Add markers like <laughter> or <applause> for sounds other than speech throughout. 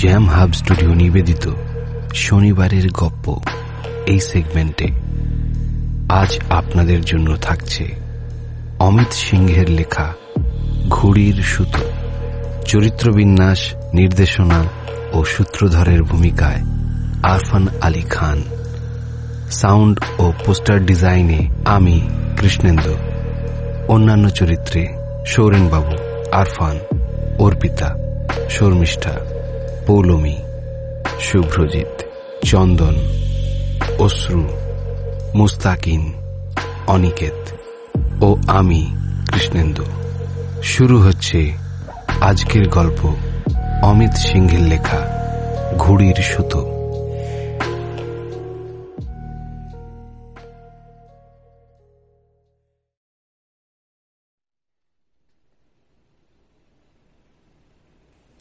Jam hub studio নিবেদিত শনিবারের গপ্প এই সেগমেন্টে। আজ আপনাদের জন্য থাকছে অমিত সিংহের লেখা ঘুড়ির সুতো। চরিত্রবিন্যাস নির্দেশনা ও সূত্রধরের ভূমিকায় আরফান আলী খান। সাউন্ড ও পোস্টার ডিজাইনে আমি, কৃষ্ণেন্দু। অন্যান্য চরিত্রে সৌরেনবাবু, আরফান, অর্পিতা, শর্মিষ্ঠা। পৌলমী, শুভ্রজিৎ, চন্দন, অশ্রু, মুস্তাকিন, অনিকেত ও আমি, কৃষ্ণেন্দু। শুরু হচ্ছে আজকের গল্প অমিত সিংহের লেখা ঘুড়ির সুতো।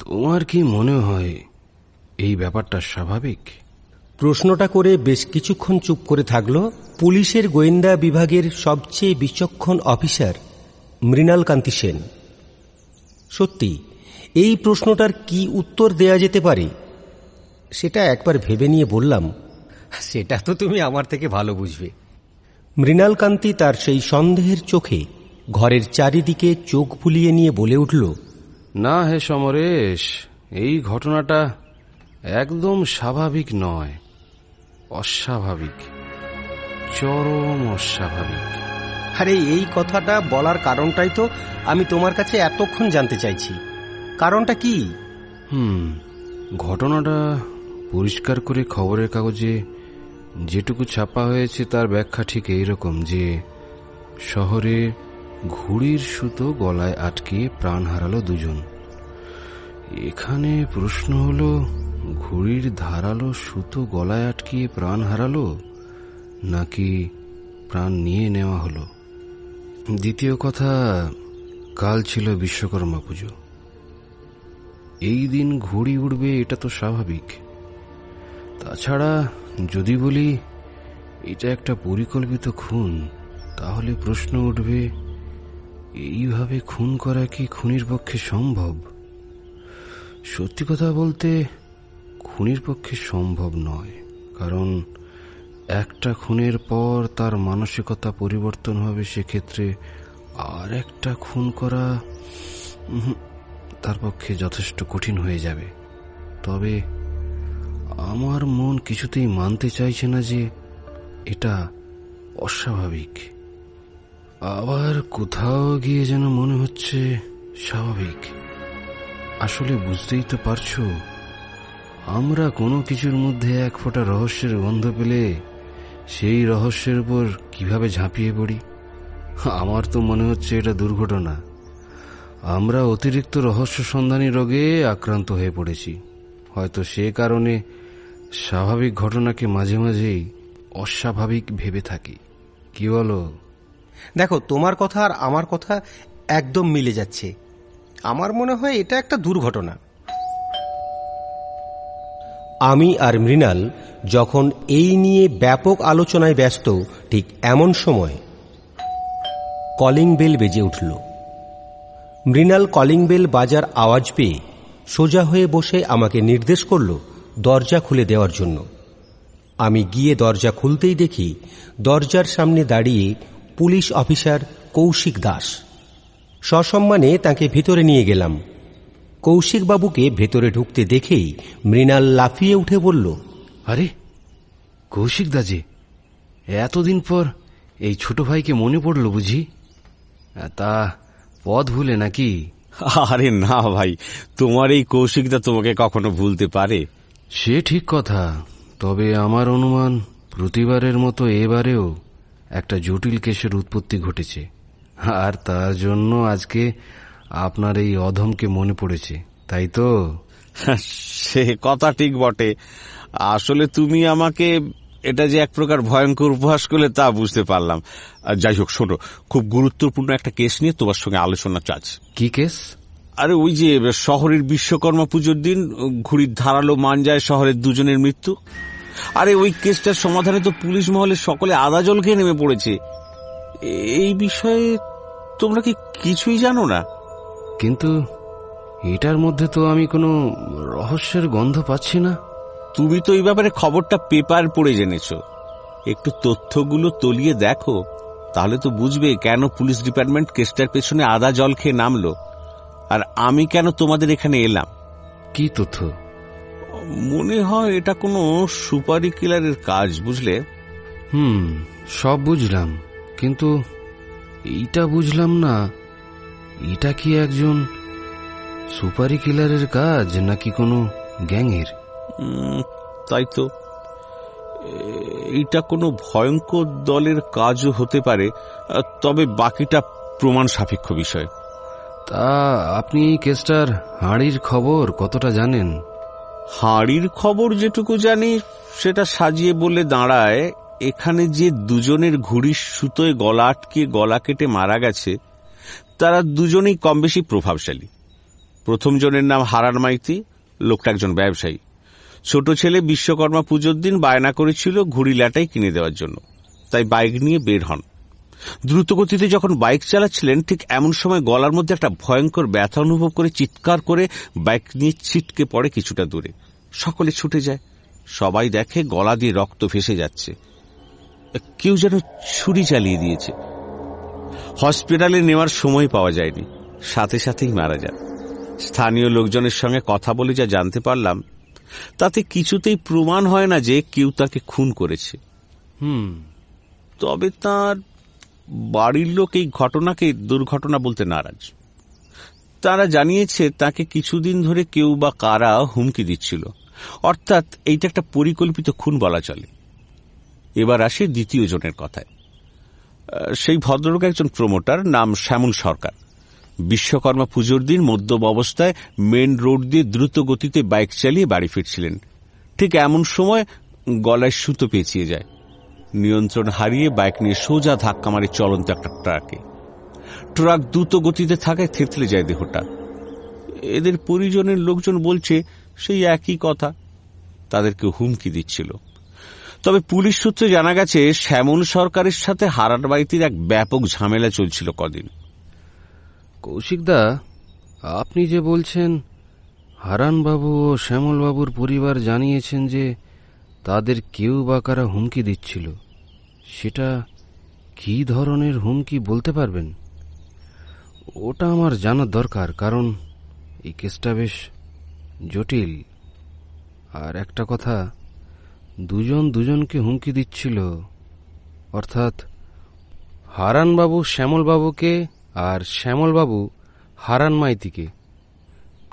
তোমার কি মনে হয় এই ব্যাপারটা স্বাভাবিক? প্রশ্নটা করে বেশ কিছুক্ষণ চুপ করে থাকল পুলিশের গোয়েন্দা বিভাগের সবচেয়ে বিচক্ষণ অফিসার মৃণাল কান্তি সেন। সত্যি, এই প্রশ্নটার কি উত্তর দেয়া যেতে পারে? সেটা একবার ভেবে নিয়ে বললাম, সেটা তো তুমি আমার থেকে ভালো বুঝবে। মৃণাল কান্তি তার সেই সন্দেহের চোখে ঘরের চারিদিকে চোখ বুলিয়ে নিয়ে বলে উঠল না হে সমরেশ এই ঘটনাটা একদম স্বাভাবিক নয় অস্বাভাবিক চরম অস্বাভাবিক। আরে এই কথাটা বলার কারণটাই তো আমি তোমার কাছে এতক্ষণ জানতে চাইছি। কারণটা কি? হুম ঘটনাটা পরিষ্কার করে খবরের কাগজে যেটুকু ছাপা হয়েছে তার ব্যাখ্যা ঠিক এইরকম যে শহরে ঘুড়ির সুতো গলায় আটকে প্রাণ হারালো দুজন। এখানে প্রশ্ন হলো, ঘুড়ির ধারালো সুতো গলায় আটকিয়ে প্রাণ হারালো, নাকি প্রাণ নিয়ে নেওয়া হলো? দ্বিতীয় কথা, কাল ছিল বিশ্বকর্মা পুজো। এই দিন ঘুড়ি উড়বে, এটা তো স্বাভাবিক। তাছাড়া যদি বলি, এটা একটা পরিকল্পিত খুন, তাহলে প্রশ্ন উঠবে এইভাবে খুন করা কি খুনির পক্ষে সম্ভব? সত্যি কথা বলতে, খুনির পক্ষে সম্ভব নয়, কারণ একটা খুনের পর তার মানসিকতা পরিবর্তন হবে সেক্ষেত্রে আর একটা খুন করা তার পক্ষে যথেষ্ট কঠিন হয়ে যাবে। তবে আমার মন কিছুতেই মানতে চাইছে না যে এটা অস্বাভাবিক। আবার কোথাও গিয়ে যেন মনে হচ্ছে স্বাভাবিক। আসলে বুঝতেই তো পারছ, আমরা কোনো কিছুর মধ্যে এক ফোঁটা রহস্যের গন্ধ পেলে সেই রহস্যের উপর কীভাবে ঝাঁপিয়ে পড়ি? আমার তো মনে হচ্ছে এটা দুর্ঘটনা। আমরা অতিরিক্ত রহস্য সন্ধানী রোগে আক্রান্ত হয়ে পড়েছি। হয়তো সে কারণে স্বাভাবিক ঘটনাকে মাঝে মাঝেই অস্বাভাবিক ভেবে থাকি। কি বলো? দেখো, তোমার কথা আর আমার কথা একদম মিলে যাচ্ছে। আমার মনে হয় এটা একটা দুর্ঘটনা। আমি আর মৃণাল যখন এই নিয়ে ব্যাপক আলোচনায় ব্যস্ত, ঠিক এমন সময় কলিং বেল বেজে উঠল। মৃণাল কলিং বেল বাজার আওয়াজ পেয়ে সোজা হয়ে বসে আমাকে নির্দেশ করল দরজা খুলে দেওয়ার জন্য। আমি গিয়ে দরজা খুলতেই দেখি দরজার সামনে দাঁড়িয়ে পুলিশ অফিসার কৌশিক দাস। সসম্মানে তাকে ভিতরে নিয়ে গেলাম। কৌশিকবাবুকে ভেতরে ঢুকতে দেখেই মৃণাল লাফিয়ে উঠে বলল আরে কৌশিক দাজি এতদিন পর এই ছোট ভাইকে মনে পড়ল বুঝি? তা পথ ভুলে নাকি? আরে না ভাই তোমার এই কৌশিকটা তোমাকে কখনো ভুলতে পারে। সে ঠিক কথা তবে আমার অনুমান প্রতিবারের মতো এবারেও একটা জটিল কেসের উৎপত্তি ঘটেছে। আর তার জন্য আজকে আপনার এই অধমকে মনে পড়েছে তাই তো? সে কথা ঠিক বটে। আসলে তুমি আমাকে এটা যে এক প্রকার ভয়ঙ্কর উপহাস করলে তা বুঝতে পারলাম। আর যাই হোক শোনো খুব গুরুত্বপূর্ণ একটা কেস নিয়ে তোমার সঙ্গে আলোচনা চাচ্ছি কি কেস? আরে ওই যে শহরের বিশ্বকর্মা পুজোর দিন ঘুড়ির ধারালো মানজায় শহরের দুজনের মৃত্যু। আরে ওই কেসটার সমাধানে তো পুলিশ মহলে সকলে আদা জল খেয়ে নেমে পড়েছে। এই বিষয়ে তোমরা কি কিছুই জানো না? কিন্তু এটার মধ্যে তো আমি কোনো রহস্যের গন্ধ পাচ্ছি না। তুমি তো এই ব্যাপারে খবরটা পেপার পড়ে জেনেছ। একটু তথ্যগুলো তলিয়ে দেখো তাহলে তো বুঝবে কেন পুলিশ ডিপার্টমেন্ট কেসটার পেছনে আদা জল খেয়ে নামলো। আর আমি কেন তোমাদের এখানে এলাম? কি তথ্য? মনে হয় এটা কোনো সুপারি কিলারের কাজ বুঝলে? হুম সব বুঝলাম কিন্তু এইটা বুঝলাম না। এটা কি একজন সুপারি কিলারের কাজ নাকি কোনো গ্যাংয়ের? তাই তো। এ- এইটা কোনো ভয়ঙ্কর দলের কাজও হতে পারে তবে বাকিটা প্রমাণ সাপেক্ষ বিষয়। তা আপনি এই কেসটার হাঁড়ির খবর কতটা জানেন? হাঁড়ির খবর যেটুকু জানি, সেটা সাজিয়ে বলে দাঁড়ায়, এখানে যে দুজনের ঘুড়ির সুতোয় গলা আটকে গলা কেটে মারা গেছে, তারা দুজনেই কম বেশি প্রভাবশালী। প্রথম জনের নাম হারান মাইতি, লোকটা একজন ব্যবসায়ী। ছোট ছেলে বিশ্বকর্মা পুজোর দিন বায়না করেছিল ঘুড়ি ল্যাটাই কিনে দেওয়ার জন্য, তাই বাইক নিয়ে বের হন। দ্রুতগতিতে যখন বাইক চালাচ্ছিলেন ঠিক এমন সময় গলার মধ্যে একটা ভয়ঙ্কর ব্যথা অনুভব করে চিৎকার করে বাইক নিয়ে ছিটকে পড়ে কিছুটা দূরে। সকলে ছুটে যায়। সবাই দেখে গলা দিয়ে রক্ত ভেসে যাচ্ছে। কেউ যেন ছুরি চালিয়ে দিয়েছে। হসপিটালে নেওয়ার সময় পাওয়া যায়নি। সাথে সাথেই মারা যান। স্থানীয় লোকজনের সঙ্গে কথা বলে যা জানতে পারলাম তাতে কিছুতেই প্রমাণ হয় না যে কেউ তাকে খুন করেছে। হুম। তবে তার বাড়ির লোক এই ঘটনাকে দুর্ঘটনা বলতে নারাজ। তারা জানিয়েছে, তাকে কিছুদিন ধরে কেউ বা কারা হুমকি দিচ্ছিল। অর্থাৎ এইটা একটা পরিকল্পিত খুন বলা চলে। এবার আসে দ্বিতীয় জনের কথায়। সেই ভদ্রলোক একজন প্রমোটার, নাম শ্যামল সরকার। বিশ্বকর্মা পুজোর দিন মদ্যপ অবস্থায় মেন রোড দিয়ে দ্রুত গতিতে বাইক চালিয়ে বাড়ি ফিরছিলেন। ঠিক এমন সময় গলায় সুতো পেঁচিয়ে যায়। নিয়ন্ত্রণ হারিয়ে বাইক নিয়ে সোজা ধাক্কা মারে চলন্ত একটা ট্রাকে। ট্রাক দ্রুত গতিতে থাকায় থেতলে যায় দেহটা। এদের পরিজনের লোকজন বলছে, সেই একই কথা। তাদেরকে হুমকি দিচ্ছিল। তবে পুলিশ সূত্রে জানা গেছে শ্যামন সরকারের সাথে হারার বাড়িটির এক ব্যাপক ঝামেলা চলছিল কদিন। কৌশিকদা আপনি যে বলছেন, হারানবাবু ও শ্যামলবাবুর পরিবার জানিয়েছেন যে তাদের কেউ বা কারা হুমকি দিচ্ছিল, সেটা কি ধরনের হুমকি বলতে পারবেন? ওটা আমার জানার দরকার, কারণ এই কেসটা বেশ জটিল। আর একটা কথা, দুজন দুজনকে হুমকি দিচ্ছিল, অর্থাৎ হারানবাবু শ্যামলবাবুকে আর শ্যামলবাবু হারান মাইতিকে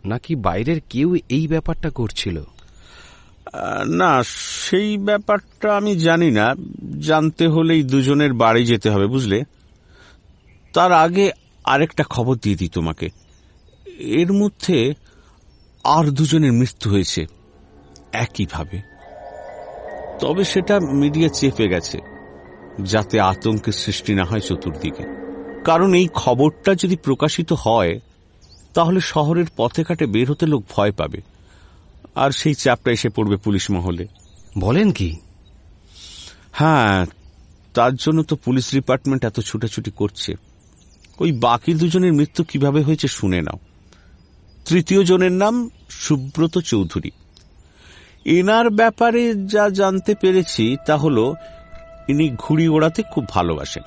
নাকি বাইরের কেউ এই ব্যাপারটা করছিল? না, সেই ব্যাপারটা আমি জানি না। জানতে হলেই দুজনের বাড়ি যেতে হবে, বুঝলে? তার আগে আরেকটা খবর দিয়ে দিই তোমাকে। এর মধ্যে আর দুজনের মৃত্যু হয়েছে, একইভাবে। তবে সেটা মিডিয়া চেপে গেছে, যাতে আতঙ্কের সৃষ্টি না হয় চতুর্দিকে। কারণ এই খবরটা যদি প্রকাশিত হয়, তাহলে শহরের পথে ঘাটে বের হতে লোক ভয় পাবে। আর সেই চাপটা এসে পড়বে পুলিশ মহলে। বলেন কি? হ্যাঁ তার জন্য তো পুলিশ ডিপার্টমেন্ট এত ছুটাছুটি করছে। ওই বাকি দুজনের মৃত্যু কীভাবে হয়েছে শুনে নাও। তৃতীয় জনের নাম সুব্রত চৌধুরী। এনার ব্যাপারে যা জানতে পেরেছি তা হল ইনি ঘুড়ি ওড়াতে খুব ভালোবাসেন।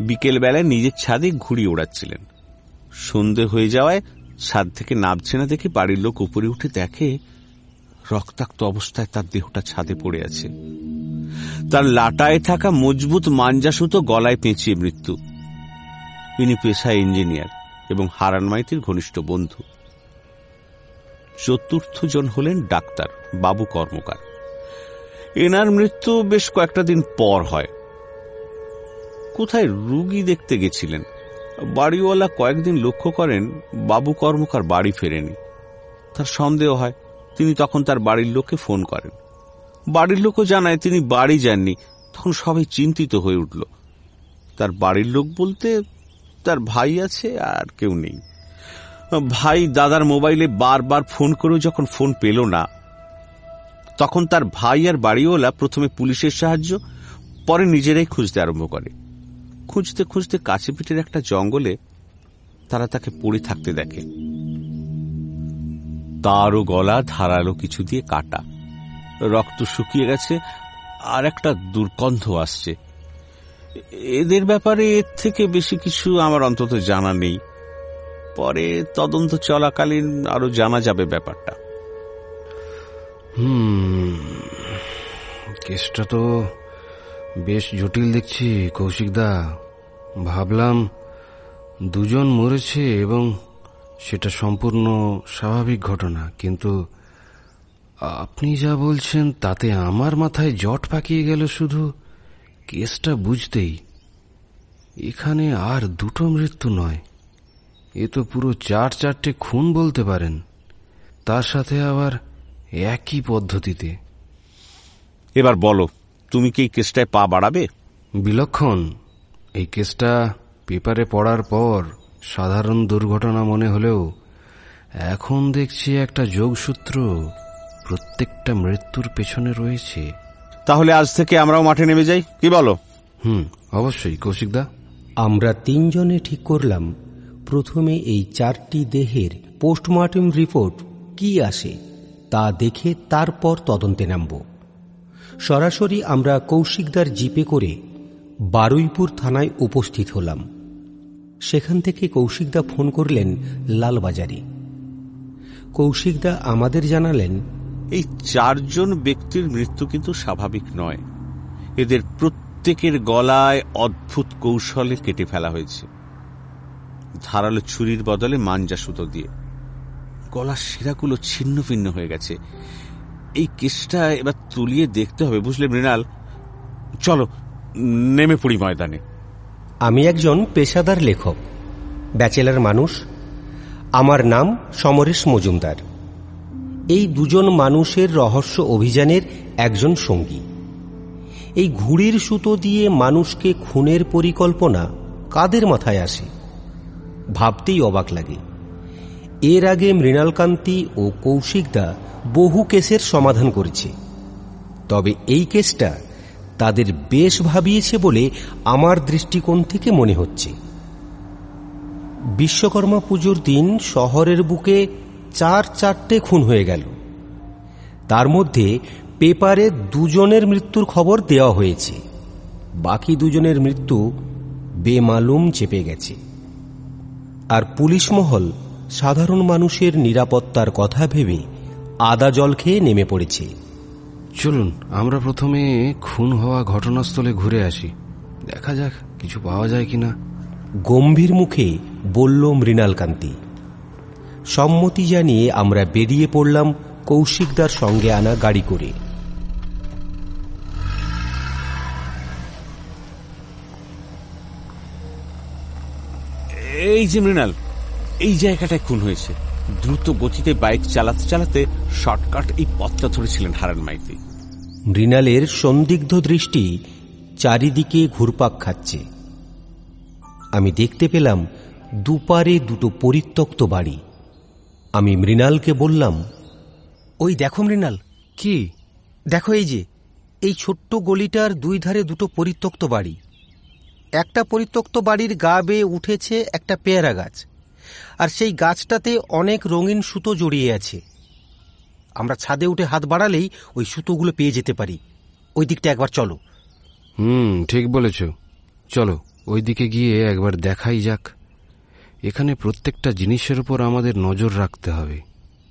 বিকেলবেলায় নিজের ছাদে ঘুড়ি ওড়াচ্ছিলেন। সন্ধে হয়ে যাওয়ায় ছাদ থেকে নামছে না দেখে বাড়ির লোক উপরে উঠে দেখে রক্তাক্ত অবস্থায় তার দেহটা ছাদে পড়ে আছে। তার লাটায় থাকা মজবুত মাঞ্জা সুতো গলায় পেঁচিয়ে মৃত্যু। ইনি পেশায় ইঞ্জিনিয়ার এবং হারান মাইতির ঘনিষ্ঠ বন্ধু। চতুর্থ জন হলেন ডাক্তার, বাবু কর্মকার। এনার মৃত্যু বেশ কয়েকটা দিন পর হয়। কোথায় রুগী দেখতে গেছিলেন? বাড়িওয়ালা কয়েকদিন লক্ষ্য করেন বাবু কর্মকার বাড়ি ফেরেনি। তার সন্দেহ হয় তিনি তখন তার বাড়ির লোককে ফোন করেন। বাড়ির লোকও জানায় তিনি বাড়ি যাননি। তখন সবাই চিন্তিত হয়ে উঠল। তার বাড়ির লোক বলতে তার ভাই আছে আর কেউ নেই। ভাই দাদার মোবাইলে বারবার ফোন করেও যখন ফোন পেল না, তখন তার ভাই আর বাড়িওয়ালা প্রথমে পুলিশের সাহায্য, পরে নিজেরাই খুঁজতে আরম্ভ করে। খুঁজতে খুঁজতে কাছে পিঠের একটা জঙ্গলে তারা তাকে পড়ে থাকতে দেখে। তারও গলা, ধারালো কিছু দিয়ে কাটা। রক্ত শুকিয়ে গেছে, আর একটা দুর্গন্ধ আসছে। এদের ব্যাপারে এর থেকে বেশি কিছু আমার অন্তত জানা নেই। পরে তদন্ত চলাকালীন আরও জানা যাবে ব্যাপারটা। হুম, কেসটা তো বেশ জটিল দেখছি, কৌশিকদা। ভাবলাম দুজন মরেছে এবং সেটা সম্পূর্ণ স্বাভাবিক ঘটনা কিন্তু আপনি যা বলছেন তাতে আমার মাথায় জট পাকিয়ে গেল শুধু। কেসটা বুঝতেই এখানে আর দুটো মৃত্যু নয় এ তো পুরো চার চারটে খুন বলতে পারেন তার সাথে আবার একই পদ্ধতিতে। এবার বলো তুমি কি এই কেসটায় পা বাড়াবে? বিলক্ষণ এই কেসটা পেপারে পড়ার পর সাধারণ দুর্ঘটনা মনে হলেও এখন দেখছি একটা যোগসূত্র প্রত্যেকটা মৃত্যুর পেছনে রয়েছে। তাহলে আজ থেকে আমরাও মাঠে নেমে যাই কি বলো? হুম অবশ্যই কৌশিকদা আমরা তিনজনে ঠিক করলাম প্রথমে এই চারটি দেহের পোস্টমর্টম রিপোর্ট কি আসে তা দেখে তারপর তদন্তে নামব। সরাসরি আমরা কৌশিকদার জিপে করে বারুইপুর থানায় উপস্থিত হলাম। সেখান থেকে কৌশিকদা ফোন করলেন লালবাজারে। কৌশিকদা আমাদের জানালেন, এই চারজন ব্যক্তির মৃত্যু কিন্তু স্বাভাবিক নয়। এদের প্রত্যেকের গলায় অদ্ভুত কৌশলে কেটে ফেলা হয়েছে। ধারালো ছুরির বদলে মাঞ্জা সুতো দিয়ে। গলার শিরাগুলো ছিন্ন ভিন্ন হয়ে গেছে। এই কেসটা এবার তুলিয়ে দেখতে হবে, বুঝলে মৃণাল? চলো, নেমে পড়ি ময়দানে। আমি একজন পেশাদার লেখক, ব্যাচেলার মানুষ। আমার নাম সমরেশ মজুমদার। এই দুজন মানুষের রহস্য অভিযানের একজন সঙ্গী। এই ঘুড়ির সুতো দিয়ে মানুষকে খুনের পরিকল্পনা কাদের মাথায় আসে? ভাবতেই অবাক লাগে। এর আগে মৃণালকান্তি ও কৌশিকদা বহু কেসের সমাধান করেছে। তবে এই কেসটা তাদের বেশ ভাবিয়েছে বলে আমার দৃষ্টিকোণ থেকে মনে হচ্ছে। বিশ্বকর্মা পুজোর দিন শহরের বুকে চার চারটে খুন হয়ে গেল। তার মধ্যে পেপারে দুজনের মৃত্যুর খবর দেওয়া হয়েছে। বাকি দুজনের মৃত্যু বেমালুম চেপে গেছে। আর পুলিশ মহল সাধারণ মানুষের নিরাপত্তার কথা ভেবে আদা জল খেয়ে নেমে পড়েছে। চলুন আমরা প্রথমে খুন হওয়া ঘটনাস্থলে ঘুরে আসি। দেখা যাক কিছু পাওয়া যায় কিনা। গম্ভীর মুখে বলল মৃণালকান্তি সম্মতি জানিয়ে আমরা বেরিয়ে পড়লাম কৌশিকদার সঙ্গে আনা গাড়ি করে। এই যে মৃণাল এই জায়গাটায় খুন হয়েছে। দ্রুত গতিতে বাইক চালাতে চালাতে শর্টকাট এই পথটা ধরেছিলেন হারান মাইতি মৃণালের সন্দিগ্ধ দৃষ্টি চারিদিকে ঘুরপাক খাচ্ছে। আমি দেখতে পেলাম দুপারে দুটো পরিত্যক্ত বাড়ি। আমি মৃণালকে বললাম, ওই দেখো মৃণাল, কি? দেখো এই যে, এই ছোট্ট গলিটার দুই ধারে দুটো পরিত্যক্ত বাড়ি। একটা পরিত্যক্ত বাড়ির গা বেয়ে উঠেছে একটা পেয়ারা গাছ, আর সেই গাছটাতে অনেক রঙিন সুতো জড়িয়ে আছে। আমরা ছাদে উঠে হাত বাড়ালেই ওই সুতোগুলো পেয়ে যেতে পারি। ওই দিকটা একবার চলো। হুম ঠিক বলেছ। চলো ওই দিকে গিয়ে একবার দেখাই যাক। এখানে প্রত্যেকটা জিনিসের উপর আমাদের নজর রাখতে হবে।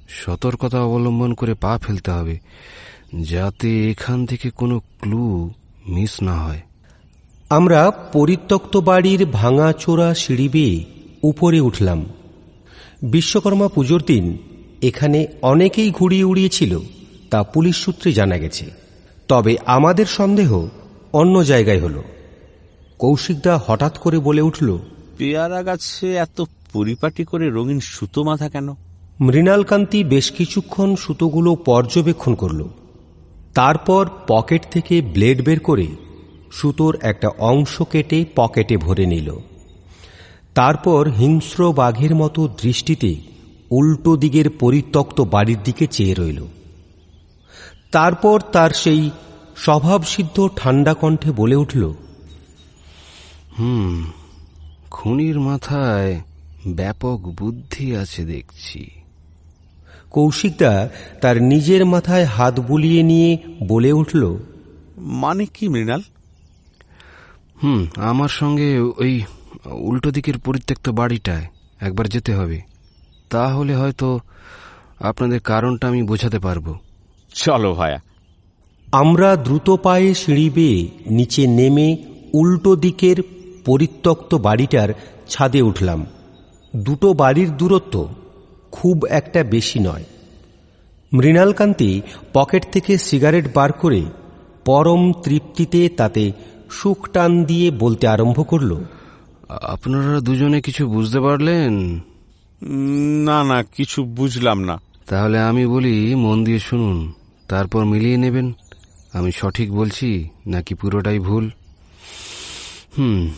সতর্কতা অবলম্বন করে পা ফেলতে হবে যাতে এখান থেকে কোনো ক্লু মিস না হয়। আমরা পরিত্যক্ত বাড়ির ভাঙা চোরা সিঁড়ি বেয়ে উপরে উঠলাম। বিশ্বকর্মা পুজোর দিন এখানে অনেকেই ঘুরিয়ে উড়িয়েছিল তা পুলিশ সূত্রে জানা গেছে। তবে আমাদের সন্দেহ অন্য জায়গায় হল। কৌশিকদা হঠাৎ করে বলে উঠল পেয়ারা গাছে এত পরিপাটি করে রঙিন সুতো মাথা কেন? মৃণালকান্তি বেশ কিছুক্ষণ সুতোগুলো পর্যবেক্ষণ করল। তারপর পকেট থেকে ব্লেড বের করে সুতোর একটা অংশ কেটে পকেটে ভরে নিল। তারপর হিংস্র বাঘের মতো দৃষ্টিতে উল্টো দিকের পরিত্যক্ত বাড়ির দিকে চেয়ে রইল। তারপর তার সেই স্বভাবসিদ্ধ ঠান্ডা কণ্ঠে বলে উঠল হুম খুনির মাথায় ব্যাপক বুদ্ধি আছে দেখছি। কৌশিকদা তার নিজের মাথায় হাত বুলিয়ে নিয়ে বলে উঠল মানে কি মৃণাল? হুম আমার সঙ্গে ওই উল্টো দিকের পরিত্যক্ত বাড়িটায় একবার যেতে হবে। তাহলে হয়তো আপনাদের কারণটা আমি বোঝাতে পারব। চলো ভায়া। আমরা দ্রুত পায়ে সিঁড়ি বেয়ে নিচে নেমে উল্টো দিকের পরিত্যক্ত বাড়িটার ছাদে উঠলাম। দুটো বাড়ির দূরত্ব খুব একটা বেশি নয়। মৃণালকান্তি পকেট থেকে সিগারেট বার করে পরম তৃপ্তিতে তাতে সুখ টান দিয়ে বলতে আরম্ভ করল আপনারা দুজনে কিছু বুঝতে পারলেন? না না, কিছু বুঝলাম না। তাহলে আমি বলি, মন দিয়ে শুনুন, তারপর মিলিয়ে নেবেন। আমি সঠিক বলছি, নাকি পুরোটাই ভুল? হুম।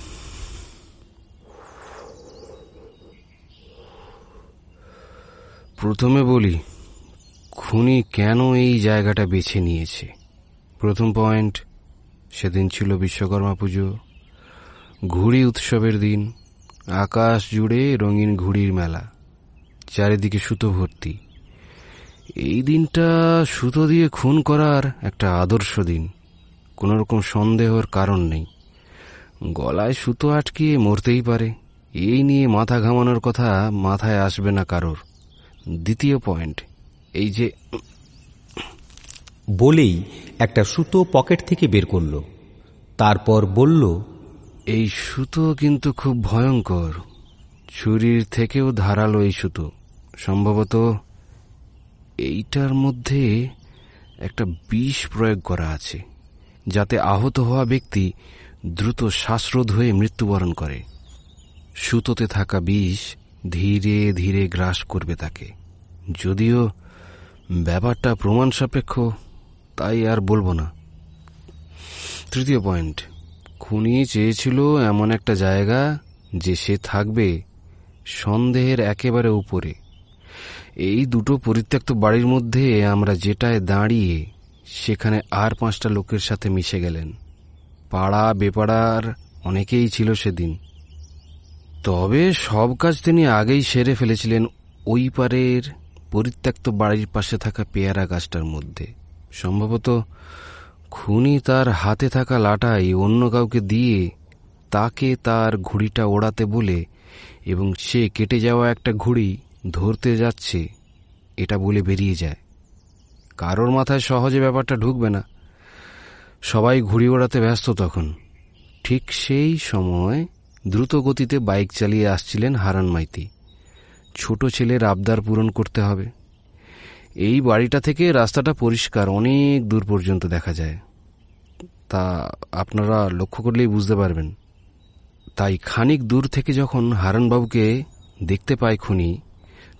প্রথমে বলি, খুনি কেন এই জায়গাটা বেছে নিয়েছে? প্রথম পয়েন্ট, সেদিন ছিল বিশ্বকর্মা পুজো, ঘুড়ি উৎসবের দিন। আকাশ জুড়ে রঙিন ঘুড়ির মেলা, চারিদিকে সুতো ভর্তি। এই দিনটা সুতো দিয়ে খুন করার একটা আদর্শ দিন। কোনো রকম সন্দেহর কারণ নেই। গলায় সুতো আটকিয়ে মরতেই পারে। এই নিয়ে মাথা ঘামানোর কথা মাথায় আসবে না কারোর। দ্বিতীয় পয়েন্ট, এই যে বলেই একটা সুতো পকেট থেকে বের করল। তারপর বলল এই সুতো কিন্তু খুব ভয়ঙ্কর। ছুরির থেকেও ধারালো এই সুতো। সম্ভবত এইটার মধ্যে একটা বিষ প্রয়োগ করা আছে, যাতে আহত হওয়া ব্যক্তি দ্রুত শ্বাসরোধ হয়ে মৃত্যুবরণ করে। সুতোতে থাকা বিষ ধীরে ধীরে গ্রাস করবে তাকে। যদিও ব্যাপারটা প্রমাণ সাপেক্ষ তাই আর বলব না। তৃতীয় পয়েন্ট। খুনি চেয়েছিল এমন একটা জায়গা যে সে থাকবে সন্দেহের একেবারে উপরে। এই দুটো পরিত্যক্ত বাড়ির মধ্যে আমরা যেটায় দাঁড়িয়ে সেখানে আর পাঁচটা লোকের সাথে মিশে গেলেন। পাড়া বেপাড়ার অনেকেই ছিল সেদিন। তবে সব কাজ তিনি আগেই সেরে ফেলেছিলেন ওই পারের পরিত্যক্ত বাড়ির পাশে থাকা পেয়ারা গাছটার মধ্যে। সম্ভবত খুনি তার হাতে থাকা লাটাই অন্য কাউকে দিয়ে তাকে তার ঘুড়িটা ওড়াতে বলে, এবং সে কেটে যাওয়া একটা ঘুড়ি ধরতে যাচ্ছে, এটা বলে বেরিয়ে যায়। কারোর মাথায় সহজে ব্যাপারটা ঢুকবে না। সবাই ঘুড়ি ওড়াতে ব্যস্ত তখন। ঠিক সেই সময় দ্রুত গতিতে বাইক চালিয়ে আসছিলেন হারান মাইতি ছোট ছেলের আবদার পূরণ করতে হবে। এই বাড়িটা থেকে রাস্তাটা পরিষ্কার, অনেক দূর পর্যন্ত দেখা যায়। তা আপনারা লক্ষ্য করলেই বুঝতে পারবেন। তাই খানিক দূর থেকে যখন হারানবাবুকে দেখতে পায় খুনি,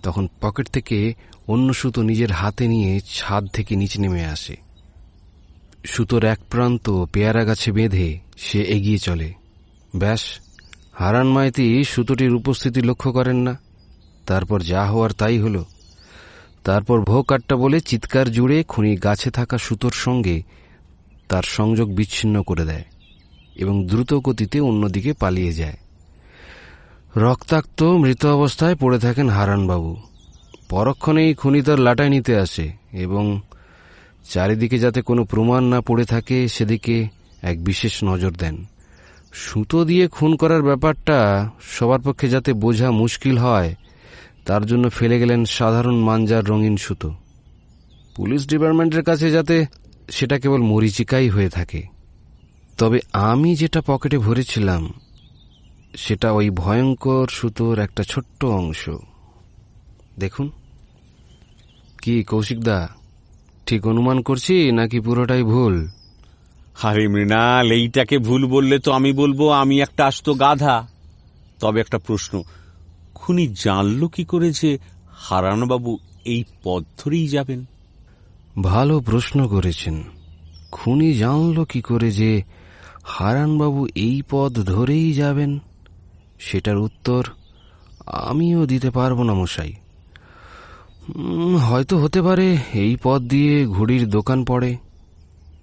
তখন পকেট থেকে অন্য সুতো নিজের হাতে নিয়ে ছাদ থেকে নিচে নেমে আসে। সুতোর এক প্রান্ত পেয়ারা গাছে বেঁধে সে এগিয়ে চলে। ব্যাস হারান মাইতি সুতোটির উপস্থিতি লক্ষ্য করেন না। তারপর যা হওয়ার তাই হলো। তারপর ভো কাট্টা বলে চিৎকার জুড়ে খুনি গাছে থাকা সুতোর সঙ্গে তার সংযোগ বিচ্ছিন্ন করে দেয় এবং দ্রুত গতিতে অন্যদিকে পালিয়ে যায়। রক্তাক্ত মৃত অবস্থায় পড়ে থাকেন হারানবাবু। পরক্ষণেই খুনি তার লাটাই নিতে আসে এবং চারিদিকে যাতে কোনো প্রমাণ না পড়ে থাকে, সেদিকে এক বিশেষ নজর দেন। সুতো দিয়ে খুন করার ব্যাপারটা সবার পক্ষে যাতে বোঝা মুশকিল হয় তার জন্য ফেলে গেলেন সাধারণ মাঞ্জার রঙিন সুতো। পুলিশ ডিপার্টমেন্টের কাছে যাতে সেটা কেবল মরিচিকাই হয়ে থাকে। তবে আমি যেটা পকেটে ভরেছিলাম, সেটা ওই ভয়ঙ্কর সুতোর একটা ছোট্ট অংশ। দেখুন, কি কৌশিকদা ঠিক অনুমান করছি নাকি পুরোটাই ভুল? আরে মৃণাল, এইটাকে ভুল বললে তো আমি বলব, আমি একটা আস্ত গাধা। তবে একটা প্রশ্ন খুনি জানল কি করে যে হারানবাবু এই পথ ধরেই যাবেন। ভালো প্রশ্ন করেছেন। খুনি জানল কি করে যে হারানবাবু এই পথ ধরেই যাবেন? সেটার উত্তর আমিও দিতে পারব না, মশাই। হয়তো হতে পারে এই পথ দিয়ে ঘুড়ির দোকান পড়ে।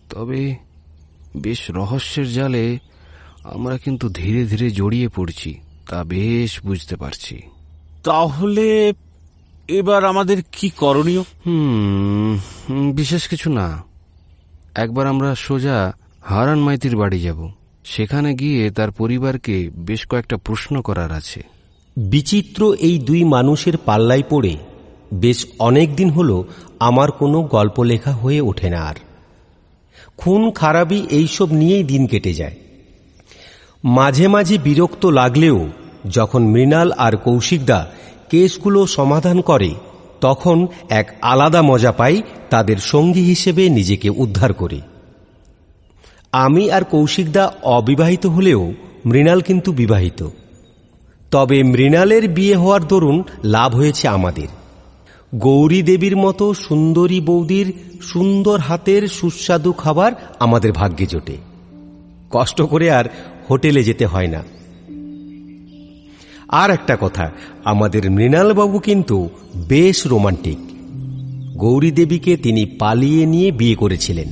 তবে বেশ রহস্যের জালে আমরা কিন্তু ধীরে ধীরে জড়িয়ে পড়ছি, তা বেশ বুঝতে পারছি। তাহলে এবার আমাদের কি করণীয়? হুম বিশেষ কিছু না। একবার আমরা সোজা হারান মাইতির বাড়ি যাব। সেখানে গিয়ে তার পরিবারকে বেশ কয়েকটা প্রশ্ন করার আছে। বিচিত্র এই দুই মানুষের পাল্লায় পড়ে বেশ অনেক দিন হল আমার কোনো গল্প লেখা হয়ে ওঠে না আর। খুন খারাপই এইসব নিয়েই দিন কেটে যায়। মাঝে মাঝে বিরক্ত লাগলেও যখন মৃণাল আর কৌশিকদা কেসগুলো সমাধান করে, তখন এক আলাদা মজা পাই তাদের সঙ্গী হিসেবে নিজেকে উদ্ধার করে। আমি আর কৌশিকদা অবিবাহিত হলেও মৃণাল কিন্তু বিবাহিত। তবে মৃণালের বিয়ে হওয়ার দরুন লাভ হয়েছে আমাদের। গৌরী দেবীর মতো সুন্দরী বৌদির সুন্দর হাতের সুস্বাদু খাবার আমাদের ভাগ্যে জোটে। কষ্ট করে আর হোটেলে যেতে হয় না। আর একটা কথা, আমাদের মৃণালবাবু কিন্তু বেশ রোমান্টিক। গৌরী দেবীকে তিনি পালিয়ে নিয়ে বিয়ে করেছিলেন,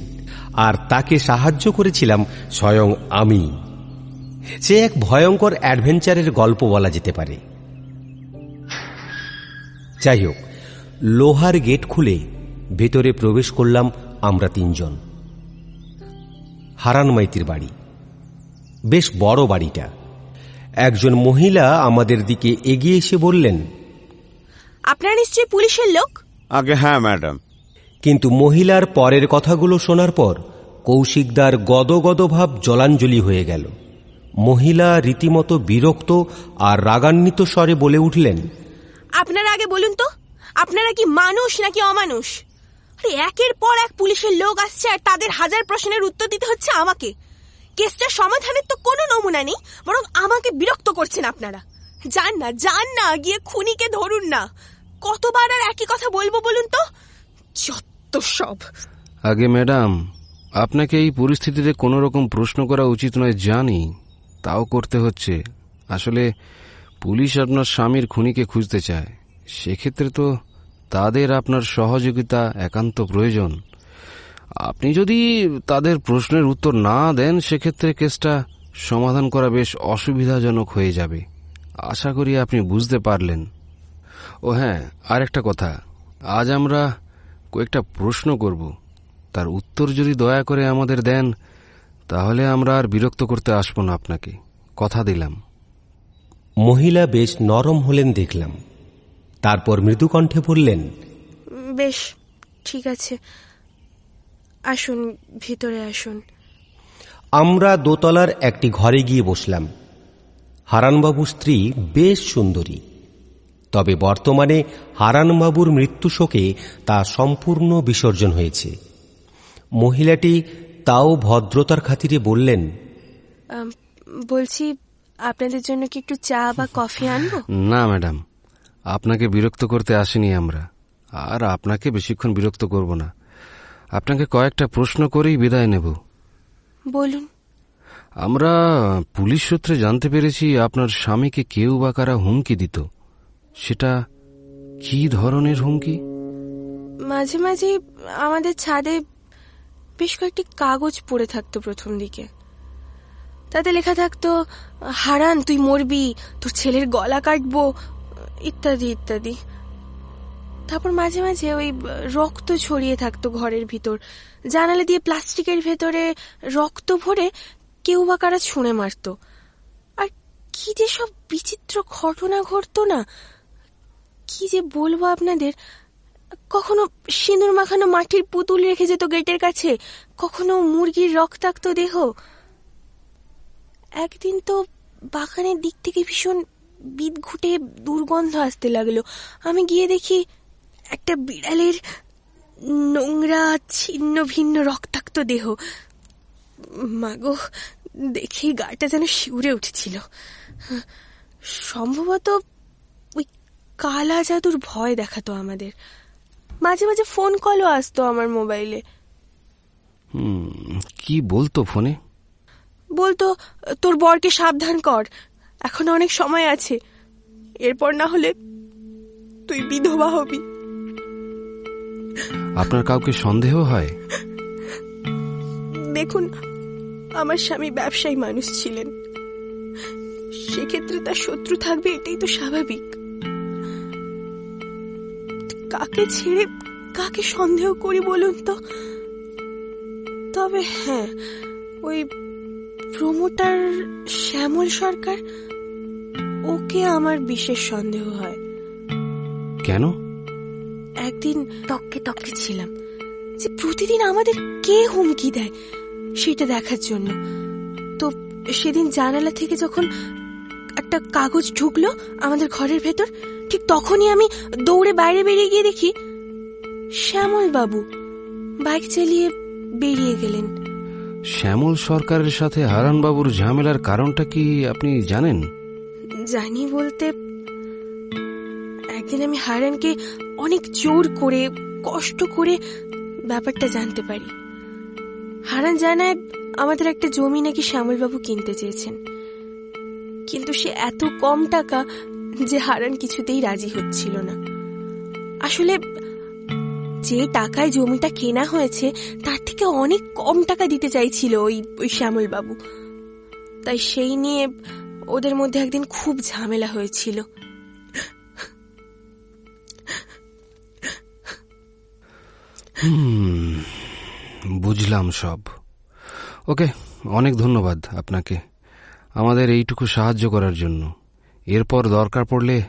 আর তাকে সাহায্য করেছিলাম স্বয়ং আমি। সে এক ভয়ঙ্কর অ্যাডভেঞ্চারের গল্প বলা যেতে পারে। যাই হোক, লোহার গেট খুলে ভেতরে প্রবেশ করলাম আমরা তিনজন। হারান মাইতির বাড়ি। বেশ বড় বাড়িটা। একজন মহিলা আমাদের দিকে এগিয়ে এসে বললেন আপনারা নিশ্চয়ই পুলিশের লোক? আগে হ্যাঁ ম্যাডাম। কিন্তু মহিলার পরের কথাগুলো শোনার পর কৌশিকদার গদগদ ভাব জলাঞ্জলি হয়ে গেল। মহিলা রীতিমতো বিরক্ত আর রাগান্বিত স্বরে বলে উঠলেন আপনারা আগে বলুন তো আপনারা কি মানুষ নাকি অমানুষ? আরে একের পর এক পুলিশের লোক আসছে আর তাদের হাজার প্রশ্নের উত্তর দিতে হচ্ছে আমাকে। কেসটা সমাধানের তো কোনো নমুনা নেই, বরং আমাকে বিরক্ত করছেন আপনারা। যান না যান না, গিয়ে খুনিকে ধরুন না। কতবার আর একই কথা বলব বলুন তো? যত সব। আগে ম্যাডাম, আপনাকে এই পরিস্থিতিতে কোনো রকম প্রশ্ন করা উচিত নয়, জানি। তাও করতে হচ্ছে। আসলে পুলিশ আপনার স্বামীর খুনিকে খুঁজতে চায়। সেক্ষেত্রে তো তাদের আপনার সহযোগিতা একান্ত প্রয়োজন। আপনি যদি তাদের প্রশ্নের উত্তর না দেন সেক্ষেত্রে কেসটা সমাধান করা বেশ অসুবিধাজনক হয়ে যাবে। আশা করি আপনি বুঝতে পারলেন। ও হ্যাঁ আর একটা কথা। আজ আমরা কয়েকটা প্রশ্ন করব। তার উত্তর যদি দয়া করে আমাদের দেন তাহলে আমরা আর বিরক্ত করতে আসব না আপনাকে। কথা দিলাম। মহিলা বেশ নরম হলেন দেখলাম। তারপর মৃদুকণ্ঠে বললেন বেশ ঠিক আছে। আসুন ভিতরে আসুন। আমরা দোতলার একটি ঘরে গিয়ে বসলাম। হারানবাবুর স্ত্রী বেশ সুন্দরী। তবে বর্তমানে হারানবাবুর মৃত্যু শোকে তা সম্পূর্ণ বিসর্জন হয়েছে। মহিলাটি তাও ভদ্রতার খাতিরে বললেন বলছি আপনাদের জন্য কি একটু চা বা কফি আনব? না ম্যাডাম। আপনাকে বিরক্ত করতে আসিনি আমরা। আর আপনাকে বেশিক্ষণ বিরক্ত করব না। আপনাকে কয়েকটা প্রশ্ন করেই বিদায় নেব। বলুন। আমরা পুলিশ সূত্রে জানতে পেরেছি আপনার স্বামীকে কেউ বা কারা হুমকি দিত। সেটা কি ধরনের হুমকি? মাঝে মাঝে আমাদের ছাদে বেশ কয়েকটি কাগজ পড়ে থাকতো প্রথম দিকে। তাতে লেখা থাকতো হারান তুই মরবি তোর ছেলের গলা কাটবো ইত্যাদি ইত্যাদি। তারপর মাঝে মাঝে ওই রক্ত ছড়িয়ে থাকতো ঘরের ভিতর। জানালা দিয়ে প্লাস্টিকের ভেতরে রক্ত ভরে কেউ বা কারা ছুঁড়ে মারতো। আর কি যে সব বিচিত্র ঘটনা ঘটতো না। কি যে বলব আপনাদের? কখনো সিঁদুর মাখানো মাটির পুতুল রেখে যেত গেটের কাছে? কখনো মুরগির রক্তাক্ত দেহ? একদিন তো বাগানের দিক থেকে ভীষণ বিদঘুটে দুর্গন্ধ আসতে লাগল। আমি গিয়ে দেখি একটা বিড়ালের নোংরা ছিন্ন ভিন্ন রক্তাক্ত দেহ। মাগো দেখেই গাটা যেন শিউরে উঠেছিল। সম্ভবত ওই কালা জাদুর ভয় দেখাতো আমাদের। মাঝে মাঝে ফোন কলও আসতো আমার মোবাইলে। কি বলতো ফোনে? বলতো তোর বরকে সাবধান কর এখন অনেক সময় আছে। এরপর না হলে তুই বিধবা হবি। আপনার কাউকে সন্দেহ হয়? দেখুন আমার স্বামী ব্যবসায়ী মানুষ ছিলেন। সেক্ষেত্রে তার শত্রু থাকবে এটাই তো স্বাভাবিক। কাকে ছেড়ে কাকে সন্দেহ করি বলুন তো? তবে হ্যাঁ ওই প্রমোটার শ্যামল সরকার ওকে আমার বিশেষ সন্দেহ হয়। কেন? একদিন তককে তককে ছিলাম। যে প্রতিদিন আমাদের কে হুমকি দেয় সেটা দেখার জন্য। তো সেদিন জানালা থেকে যখন একটা কাগজ ঢুকলো আমাদের ঘরের ভেতর ঠিক তখনই আমি দৌড়ে বাইরে বেরিয়ে গিয়ে দেখি শ্যামল বাবু বাইক চালিয়ে বেরিয়ে গেলেন। শ্যামল সরকারের সাথে হারানবাবুর ঝামেলার কারণটা কি আপনি জানেন? জানি বলতে একদিন আমি হারানকে অনেক জোর করে, কষ্ট করে ব্যাপারটা জানতে পারি। হারান জানায় আমাদের একটা জমি নাকি শ্যামলবাবু কিনতে চেয়েছেন। কিন্তু সে এত কম টাকা যে হারান কিছুতেই রাজি হচ্ছিল না। আসলে যে টাকায় জমিটা কেনা হয়েছে, তার থেকে অনেক কম টাকা দিতে চাইছিল ওই ওই শ্যামলবাবু। তাই সেই নিয়ে ওদের মধ্যে একদিন খুব ঝামেলা হয়েছিল। হুম, বুঝলাম সব। ওকে অনেক ধন্যবাদ আপনাকে। আমাদের এইটুকু সাহায্য করার জন্য। এরপর দরকার পড়লে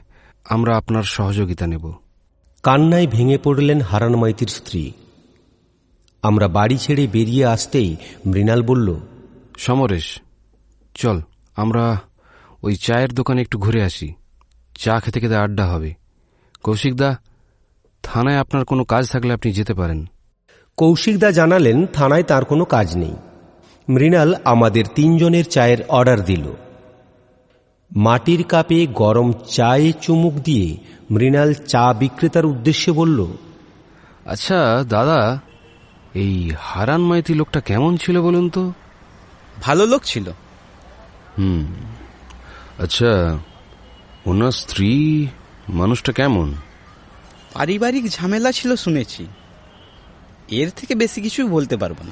আমরা আপনার সহযোগিতা নেব। কান্নায় ভেঙে পড়লেন হারান মাইতির স্ত্রী। আমরা বাড়ি ছেড়ে বেরিয়ে আসতেই মৃণাল বলল সমরেশ চল আমরা ওই চায়ের দোকানে একটু ঘুরে আসি। চা খেতে খেতে আড্ডা হবে। কৌশিকদা থানায় আপনার কোনো কাজ থাকলে আপনি যেতে পারেন। কৌশিকদা জানালেন থানায় তার কোনো কাজ নেই। মৃণাল আমাদের তিনজনের চায়ের অর্ডার দিল। মাটির কাপে গরম চায়ে চুমুক দিয়ে মৃণাল চা বিক্রেতার উদ্দেশ্যে বলল আচ্ছা দাদা এই হারান মাইতি লোকটা কেমন ছিল বলুন তো? ভালো লোক ছিল। হুম আচ্ছা ওনার স্ত্রী মানুষটা কেমন? পারিবারিক ঝামেলা ছিল শুনেছি। এর থেকে বেশি কিছু বলতে পারব না।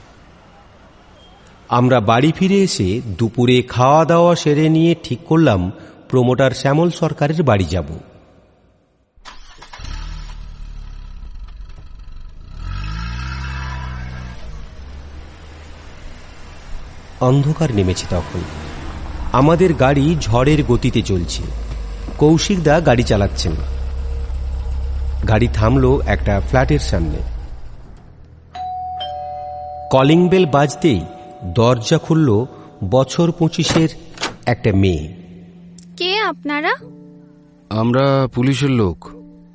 আমরা বাড়ি ফিরে এসে দুপুরে খাওয়া দাওয়া সেরে নিয়ে ঠিক করলাম প্রমোটার শ্যামল সরকারের বাড়ি যাব। অন্ধকার নেমেছে তখন। আমাদের গাড়ি ঝড়ের গতিতে চলছে। কৌশিকদা গাড়ি চালাচ্ছেন। গাড়ি থামলো একটা ফ্ল্যাটের সামনে। কলিং বেল বাজতেই দরজা খুলল বছর পঁচিশের একটা মেয়ে। কে আপনারা? আমরা পুলিশের লোক।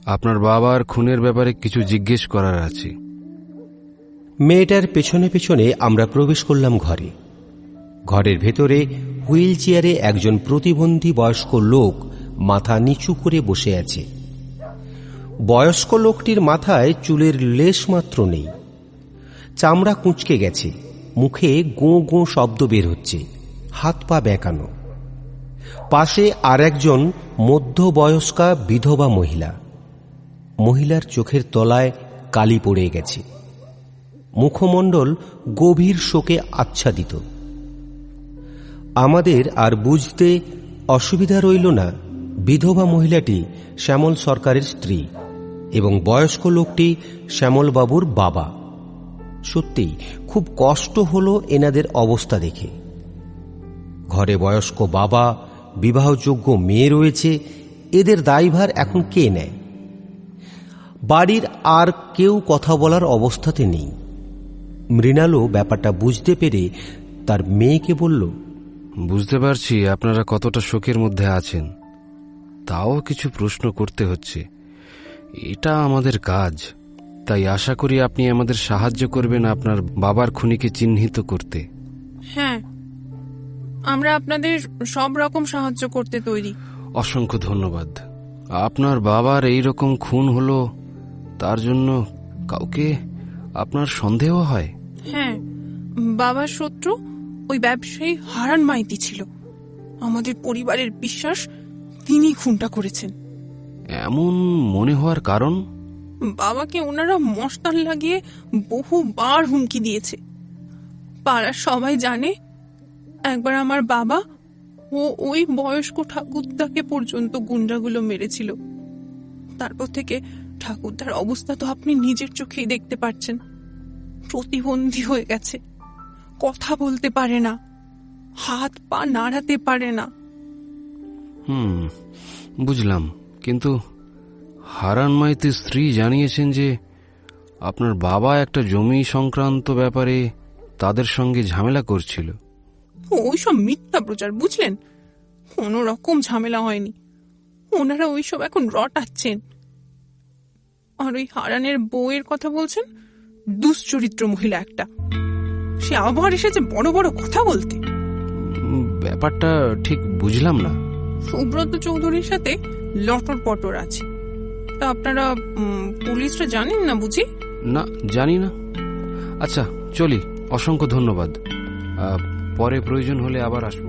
আপনার বাবার খুনের ব্যাপারে কিছু জিজ্ঞেস করার আছে। মেয়েটার পেছনে পেছনে আমরা প্রবেশ করলাম ঘরে। ঘরের ভেতরে হুইল চেয়ারে একজন প্রতিবন্ধী বয়স্ক লোক মাথা নিচু করে বসে আছে। বয়স্ক লোকটির মাথায় চুলের লেশ মাত্র নেই। চামড়া কুঁচকে গেছে। মুখে গোঁ গোঁ শব্দ বের হচ্ছে। হাত পা বেঁকানো। পাশে আর একজন মধ্যবয়স্কা বিধবা মহিলা। মহিলার চোখের তলায় কালি পড়ে গেছে। মুখমণ্ডল গভীর শোকে আচ্ছাদিত। আমাদের আর বুঝতে অসুবিধা রইল না। বিধবা মহিলাটি শ্যামল সরকারের স্ত্রী। এবং বয়স্ক লোকটি শ্যামলবাবুর বাবা। সত্যিই খুব কষ্ট হলো এনাদের অবস্থা দেখে। ঘরে বয়স্ক বাবা, বিবাহযোগ্য মেয়ে রয়েছে, এদের দায়ভার এখন কে নেয়? বাড়ির আর কেউ কথা বলার অবস্থাতে নেই। মৃণালও ব্যাপারটা বুঝতে পেরে তার মেয়েকে বলল, বুঝতে পারছি আপনারা কতটা শোকের মধ্যে আছেন। তাও কিছু প্রশ্ন করতে হচ্ছে। এটা আমাদের কাজ। তাই আশা করি আপনি আমাদের সাহায্য করবেন আপনার বাবার খুনিকে চিহ্নিত করতে। হ্যাঁ। আমরা আপনাদের সব রকম সাহায্য করতে তৈরি। অসংখ্য ধন্যবাদ। আপনার বাবার এই রকম খুন হলো তার জন্য কাউকে আপনার সন্দেহ হয়? হ্যাঁ। বাবার শত্রু ওই ব্যবসায়ী হারান মাইতি ছিল। আমাদের পরিবারের বিশ্বাস তিনি খুনটা করেছেন। এমন মনে হওয়ার কারণ? বাবাকে ওনারা মশতাল লাগিয়ে বহুবার হুমকি দিয়েছে। পাড়ার সবাই জানে একবার আমার বাবা ও ওই বয়স্ক ঠাকুরদাকে পর্যন্ত গুন্ডাগুলো মেরেছিল। তারপর থেকে ঠাকুরদার অবস্থা তো আপনি নিজের চোখেই দেখতে পাচ্ছেন। প্রতিবন্ধী হয়ে গেছে। কথা বলতে পারে না। হাত পা নাড়াতে পারে না। হুম বুঝলাম। কিন্তু হারান মাইতির স্ত্রী জানিয়েছেন যে আপনার বাবা একটা জমি সংক্রান্ত ব্যাপারে তাদের সঙ্গে ঝামেলা করছিল। ওইসব মিথ্যা প্রচার বুঝলেন? কোনো রকম ঝামেলা হয়নি। ওনারা ওইসব এখন রটাচ্ছেন। আর ওই হারানের বউয়ের কথা বলছেন? দুশ্চরিত্র মহিলা একটা। সে আবার এসেছে বড় বড় কথা বলতে। ব্যাপারটা ঠিক বুঝলাম না। সুব্রত চৌধুরীর সাথে লটর পটর আছে। তা আপনারা উম, পুলিশরা জানেন না বুঝি? না জানি না। আচ্ছা চলি অসংখ্য ধন্যবাদ। আহ, পরে প্রয়োজন হলে আবার আসব।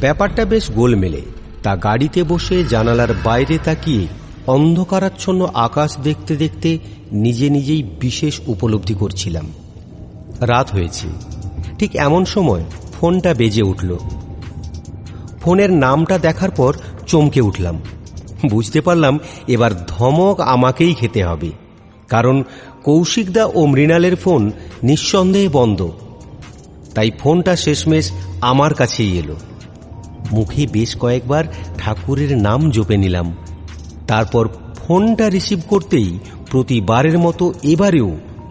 ব্যাপারটা বেশ গোলমেলে। তা গাড়িতে বসে জানালার বাইরে তাকিয়ে অন্ধকারাচ্ছন্ন আকাশ দেখতে দেখতে নিজে নিজেই বিশেষ উপলব্ধি করছিলাম। রাত হয়েছে। ঠিক এমন সময় ফোনটা বেজে উঠল। ফোনের নামটা দেখার পর চমকে উঠলাম। বুঝতে পারলাম এবার ধমক আমাকেই খেতে হবে, কারণ কৌশিকদা ও মৃণালের ফোন নিঃসন্দেহে বন্ধ। তাই ফোনটা শেষমেশ আমার কাছেই এলো। মুখে বেশ কয়েকবার ঠাকুরের নাম জপে নিলাম। তারপর ফোনটা রিসিভ করতেই প্রতিবারের মতো এবারেও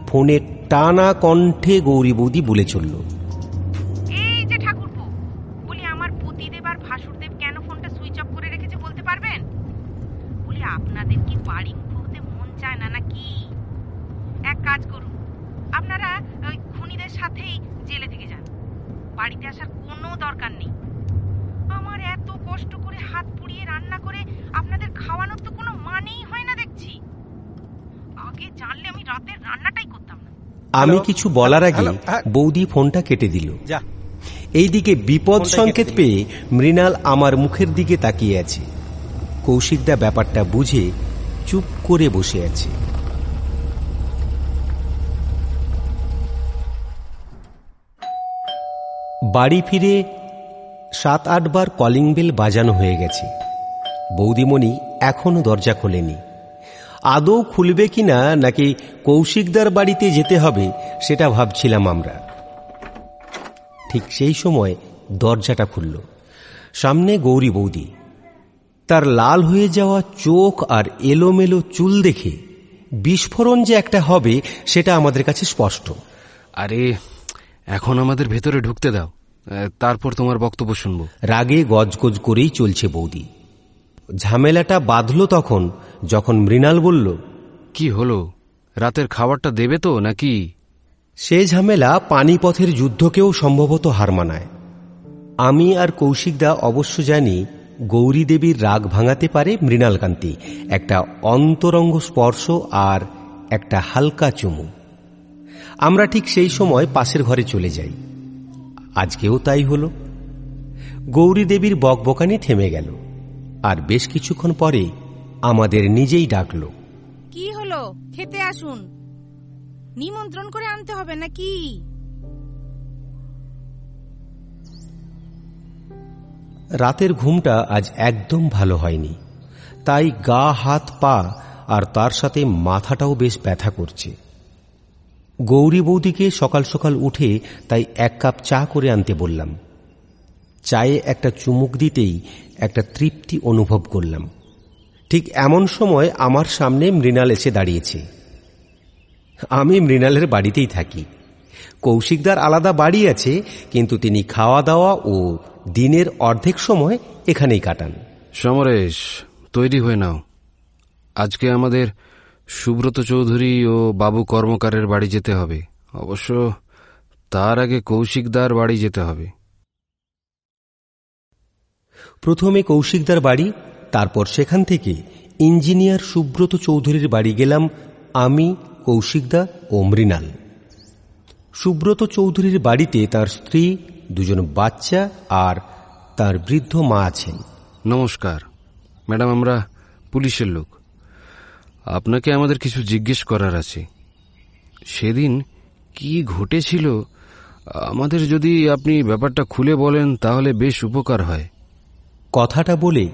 ফোনে টানা কণ্ঠে গৌরী বৌদি বলে চলল এই যে ঠাকুরপো বলি আমার পতিদেব আর ভাসুরদেব কেন ফোনটা সুইচ অফ করে রেখেছে বলতে পারবেন বলি আপনাদের কি বাড়ি মুখ হতে মন চায় না নাকি এক কাজ করুন আপনারা ওই খুনিদের সাথেই জেলে থেকে যান বাড়িতে আসার কোনো দরকার নেই আমার এত কষ্ট করে হাত পুড়িয়ে রান্না করে আপনাদের খাওয়ানোর তো কোনো মানেই হয় না দেখছি আগে জানলে আমি রাতের রান্নাটাই করতাম না আমি কিছু বলার আগে হ্যাঁ। বৌদি ফোনটা কেটে দিল। এইদিকে বিপদ সংকেত পেয়ে মৃণাল আমার মুখের দিকে তাকিয়ে আছে। কৌশিকদা ব্যাপারটা বুঝে চুপ করে বসে আছে। বাড়ি ফিরে সাত আটবার কলিং বেল বাজানো হয়ে গেছে। বৌদিমণি এখনও দরজা খোলেনি। আদৌ খুলবে কিনা নাকি কৌশিকদার বাড়িতে যেতে হবে সেটা ভাবছিলাম আমরা। ঠিক সেই সময় দরজাটা খুলল। সামনে গৌরী বৌদি। তার লাল হয়ে যাওয়া চোখ আর এলোমেলো চুল দেখে বিস্ফোরণ যে একটা হবে সেটা আমাদের কাছে স্পষ্ট। আরে এখন আমাদের ভেতরে ঢুকতে দাও। তারপর তোমার বক্তব্য শুনব। রাগে গজগজ করেই চলছে বৌদি। ঝামেলাটা বাঁধল তখন যখন মৃণাল বলল কি হলো? রাতের খাবারটা দেবে তো নাকি? সে ঝামেলা পানিপথের যুদ্ধকেও সম্ভবত হার মানায়। আমি আর কৌশিকদা অবশ্য জানি গৌরী দেবীর রাগ ভাঙাতে পারে মৃণালকান্তি একটা অন্তরঙ্গ স্পর্শ আর একটা হালকা চুমু। আমরা ঠিক সেই সময় পাশের ঘরে চলে যাই। আজকেও তাই হল। গৌরী দেবীর বকবকানি থেমে গেল। আর বেশ কিছুক্ষণ পরে আমাদের নিজেই ডাকলো। কি হলো? খেতে আসুন। নিমন্ত্রণ করে আনতে হবে নাকি? রাতের ঘুমটা আজ একদম ভালো হয়নি। তাই গা হাত পা আর তার সাথে মাথাটাও বেশ ব্যথা করছে। গৌরী বৌদিকে সকাল সকাল উঠে তাই এক কাপ চা করে আনতে বললাম। চায়ে একটা চুমুক দিতেই একটা তৃপ্তি অনুভব করলাম। ঠিক এমন সময় আমার সামনে মৃণাল এসে দাঁড়িয়েছে। আমি মৃণালের বাড়িতেই থাকি। কৌশিকদার আলাদা বাড়ি আছে, কিন্তু তিনি খাওয়া দাওয়া ও দিনের অর্ধেক সময় এখানেই কাটান। সমরেশ, তৈরি হয়ে নাও। আজকে আমাদের সুব্রত চৌধুরী ও বাবু কর্মকারের বাড়ি যেতে হবে। অবশ্য তার আগে কৌশিকদার বাড়ি যেতে হবে। প্রথমে কৌশিকদার বাড়ি, তারপর সেখান থেকে ইঞ্জিনিয়ার সুব্রত চৌধুরীর বাড়ি গেলাম আমি, কৌশিকদা ও মৃণাল। সুব্রত চৌধুরীর বাড়িতে তার স্ত্রী, দুজন বাচ্চা আর তার বৃদ্ধ মা আছেন। নমস্কার। ম্যাডাম, আমরা পুলিশের লোক। আপনাকে আমাদের কিছু জিজ্ঞেস করার আছে। সেদিন কি ঘটেছিল? আমাদের যদি আপনি ব্যাপারটা খুলে বলেন, তাহলে বেশ উপকার হয়। কথাটা বলে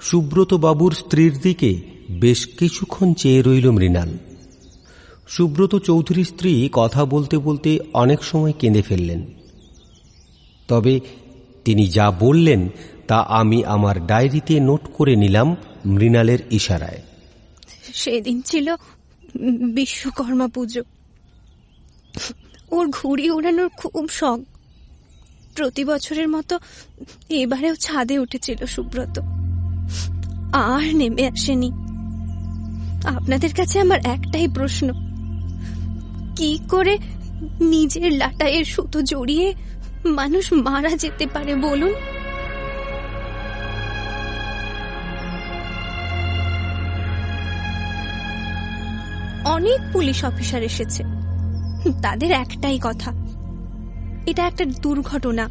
সুব্রত বাবুর স্ত্রীর দিকে বেশ কিছুক্ষণ চেয়ে রইল মৃণাল। সুব্রত চৌধুরীর স্ত্রী কথা বলতে বলতে অনেক সময় কেঁদে ফেললেন। তবে তিনি যা বললেন তা আমি আমার ডায়েরিতে নোট করে নিলাম মৃণালের ইশারায়। সেদিন ছিল বিশ্বকর্মা পুজো। ওর ঘুড়ি ওড়ানোর খুব শখ। প্রতি বছরের মতো এবারেও ছাদে উঠেছিল সুব্রত। আর নেমে আসেনি। আপনাদের কাছে আমার একটাই প্রশ্ন। কি করে নিজের লাটাইয়ের সুতো জড়িয়ে মানুষ মারা যেতে পারে বলুন? অনেক পুলিশ অফিসার এসেছে। তাদের একটাই কথা। এটা একটা দুর্ঘটনা।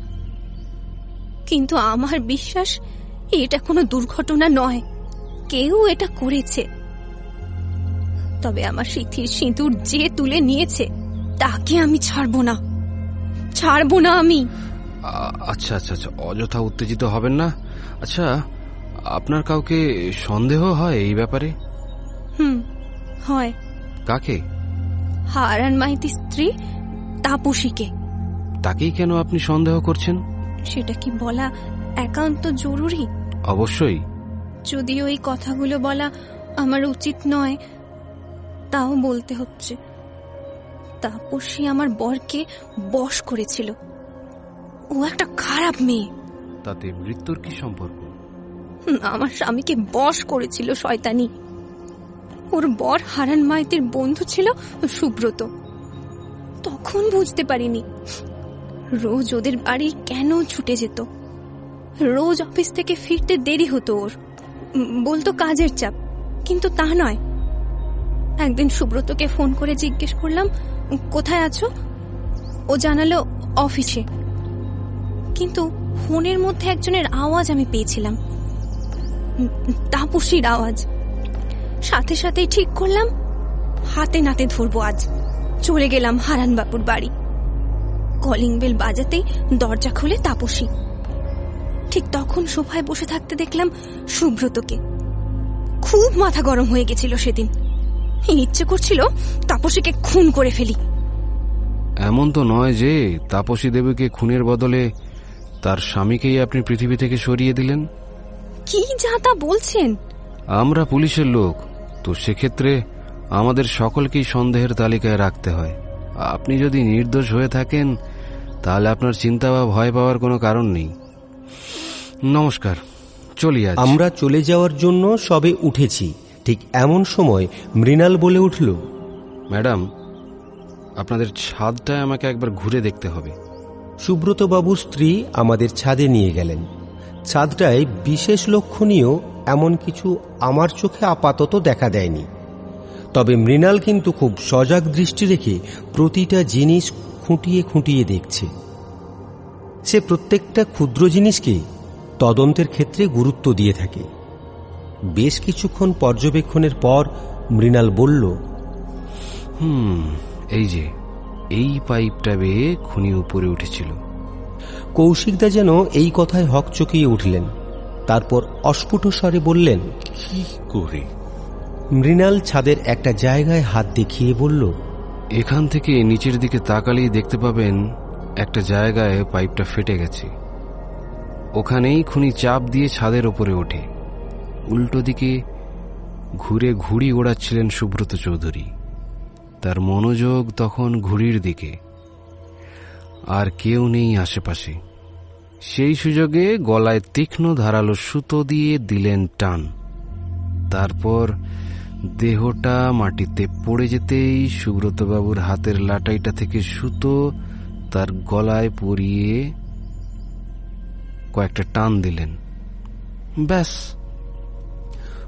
কিন্তু আমার বিশ্বাস এটা কোনো দুর্ঘটনা নয়। কেউ এটা করেছে। তবে আমার সিথির সিঁদুর যে তুলে নিয়েছে তাকে আমি ছাড়বো না। ছাড়বো না আমি। আচ্ছা আচ্ছা আচ্ছা অযথা উত্তেজিত হবেন না। আচ্ছা আপনার কাউকে সন্দেহ হয় এই ব্যাপারে? হুম হয়। কাকে? হারান মাইতির স্ত্রী তাপসীকে। তাকেই কেন আপনি সন্দেহ করছেন? সেটা কি বলা একান্ত জরুরি? অবশ্যই। যদি ওই কথাগুলো বলা আমার উচিত নয় তাও বলতে হচ্ছে। তাপসী আমার বরকে বশ করেছিল। ও একটা খারাপ মেয়ে। তাতে মৃত্যুর কি সম্পর্ক? আমার স্বামীকে বশ করেছিল শয়তানি। ওর বর হারান মাইতির বন্ধু ছিল সুব্রত। তখন বুঝতে পারিনি রোজ ওদের বাড়ি কেন ছুটে যেত? রোজ অফিস থেকে ফিরতে দেরি হতো ওর। বলতো কাজের চাপ, কিন্তু তা নয়। একদিন সুব্রতকে ফোন করে জিজ্ঞেস করলাম, কোথায় আছো? ও জানালো, অফিসে। কিন্তু ফোনের মধ্যে একজনের আওয়াজ আমি পেয়েছিলাম। তাপসীর আওয়াজ। সাথে সাথেই ঠিক করলাম, হাতে নাতে ধরবো আজ। চলে গেলাম হারান বাপুর বাড়ি। কলিং বেল বাজাতেই দরজা খুলে তাপসী। ঠিক তখন সোফায় বসে থাকতে দেখলাম সুব্রতকে। খুব মাথা গরম হয়ে গেছিল সেদিন। ইচ্ছে করছিল তাপসীকে খুন করে ফেলি। এমন তো নয় যে তাপসী দেবীকে খুনের বদলে তার স্বামীকেই আপনি পৃথিবী থেকে সরিয়ে দিলেন? কি যা তা বলছেন? আমরা পুলিশের লোক তো সেক্ষেত্রে আমাদের সকলকেই সন্দেহের তালিকায় রাখতে হয়। আপনি যদি নির্দোষ হয়ে থাকেন তাহলে আপনার চিন্তা বা ভয় পাওয়ার কোনো কারণ নেই। নমস্কার চলি আজ। আমরা চলে যাওয়ার জন্য সবে উঠেছি। ঠিক এমন সময় মৃণাল বলে উঠল ম্যাডাম আপনাদের ছাদটায় আমাকে একবার ঘুরে দেখতে হবে। সুব্রতবাবুর স্ত্রী আমাদের ছাদে নিয়ে গেলেন। ছাদটায় বিশেষ লক্ষণীয় এমন কিছু আমার চোখে আপাতত দেখা দেয়নি। তবে মৃণাল কিন্তু খুব সজাগ দৃষ্টি রেখে প্রতিটা জিনিস খুঁটিয়ে খুঁটিয়ে দেখছে। সে প্রত্যেকটা ক্ষুদ্র জিনিসকে তদন্তের ক্ষেত্রে গুরুত্ব দিয়ে থাকে। বেশ কিছুক্ষণ পর্যবেক্ষণের পর মৃণাল বলল হুম এই যে এই পাইপটা বেয়ে খুনি উপরে উঠেছিল। কৌশিকদা যেন এই কথায় হক চকিয়ে উঠলেন। তারপর অস্ফুট স্বরে বললেন কি করে? মৃণাল ছাদের একটা জায়গায় হাত দেখিয়ে বলল এখান থেকে নিচের দিকে তাকালেই দেখতে পাবেন একটা জায়গায় পাইপটা ফেটে গেছে। ওখানেই খুনি চাপ দিয়ে ছাদের ওপরে ওঠে। উল্টো দিকে ঘুরে ঘুড়ি ওড়াচ্ছিলেন সুব্রত চৌধুরী। তার মনোযোগ তখন ঘুড়ির দিকে। আর কেউ নেই আশেপাশে। সেই সুযোগে গলায় তীক্ষ্ণ ধারালো সুতো দিয়ে দিলেন টান। তারপর দেহটা মাটিতে পড়ে যেতেই সুব্রতবাবুর হাতের লাটাইটা থেকে সুতো তার গলায় পরিয়ে কয়েকটা টান দিলেন। ব্যাস।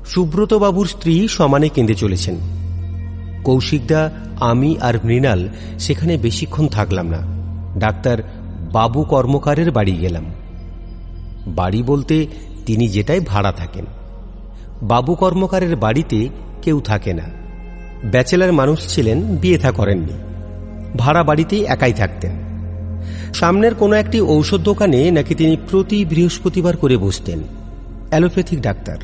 সুব্রতবাবুর স্ত্রী সমানে কেঁদে চলেছেন। কৌশিকদা, আমি আর মৃণাল সেখানে বেশিক্ষণ থাকলাম না। ডাক্তার বাবু কর্মকারের বাড়ি গেলাম। বাড়ি বলতে তিনি যেটাই ভাড়া থাকেন। বাবু কর্মকারের বাড়িতে কেউ থাকে না। ব্যাচেলার মানুষ ছিলেন, বিয়ে থা করেননি। ভাড়া বাড়িতেই একাই থাকতেন। সামনের কোনো একটি ঔষধ দোকানে নাকি তিনি প্রতি বৃহস্পতিবার করে বসতেন। Allopathic doctor.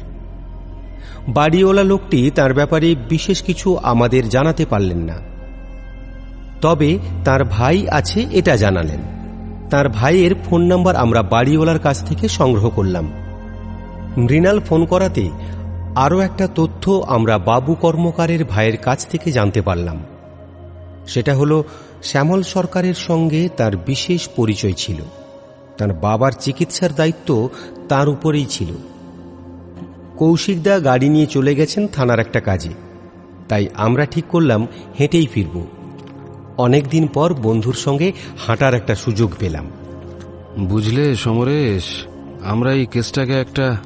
বাড়িওয়ালা লোকটি তার ব্যাপারে বিশেষ কিছু আমাদের জানাতে পারলেন না। তবে তার ভাই আছে এটা জানালেন। তার ভাইয়ের ফোন নাম্বার আমরা বাড়িওয়ালার কাছ থেকে সংগ্রহ করলাম। মৃণাল ফোন করাতে আরও একটা তথ্য আমরা বাবু কর্মকারের ভাইয়ের কাছ থেকে জানতে পারলাম। সেটা হলো, শ্যামল সরকারের সঙ্গে তার বিশেষ পরিচয় ছিল। তার বাবার চিকিৎসার দায়িত্ব তার উপরেই ছিল। কৌশিকদা গাড়ি নিয়ে চলে গেছেন থানার একটা কাজে। তাই আমরা ঠিক করলাম, হেঁটেই ফিরব। অনেকদিন পর বন্ধুর সঙ্গে হাঁটার একটা সুযোগ পেলাম। বুঝলে সমরেশ, আমরা এই কেসটাকে একটা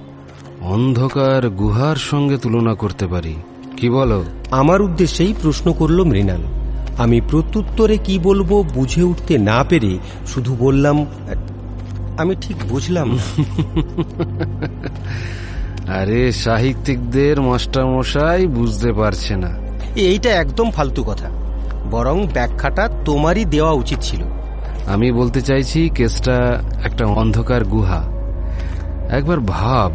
অন্ধকার গুহার সঙ্গে তুলনা করতে পারি। কি বলো? আমার উদ্দেশ্যেই প্রশ্ন করল মৃণাল। আমি প্রত্যুত্তরে কি বলব বুঝে উঠতে না পেরে শুধু বললাম আমি ঠিক বুঝলাম <laughs> আরে সাহিত্যিকদের মাস্টারমশাই বুঝতে পারছে না। এইটা একদম ফালতু কথা। বরং ব্যাখ্যাটা তোমারই দেওয়া উচিত ছিল। আমি বলতে চাইছি কেসটা একটা অন্ধকার গুহা। একবার ভাব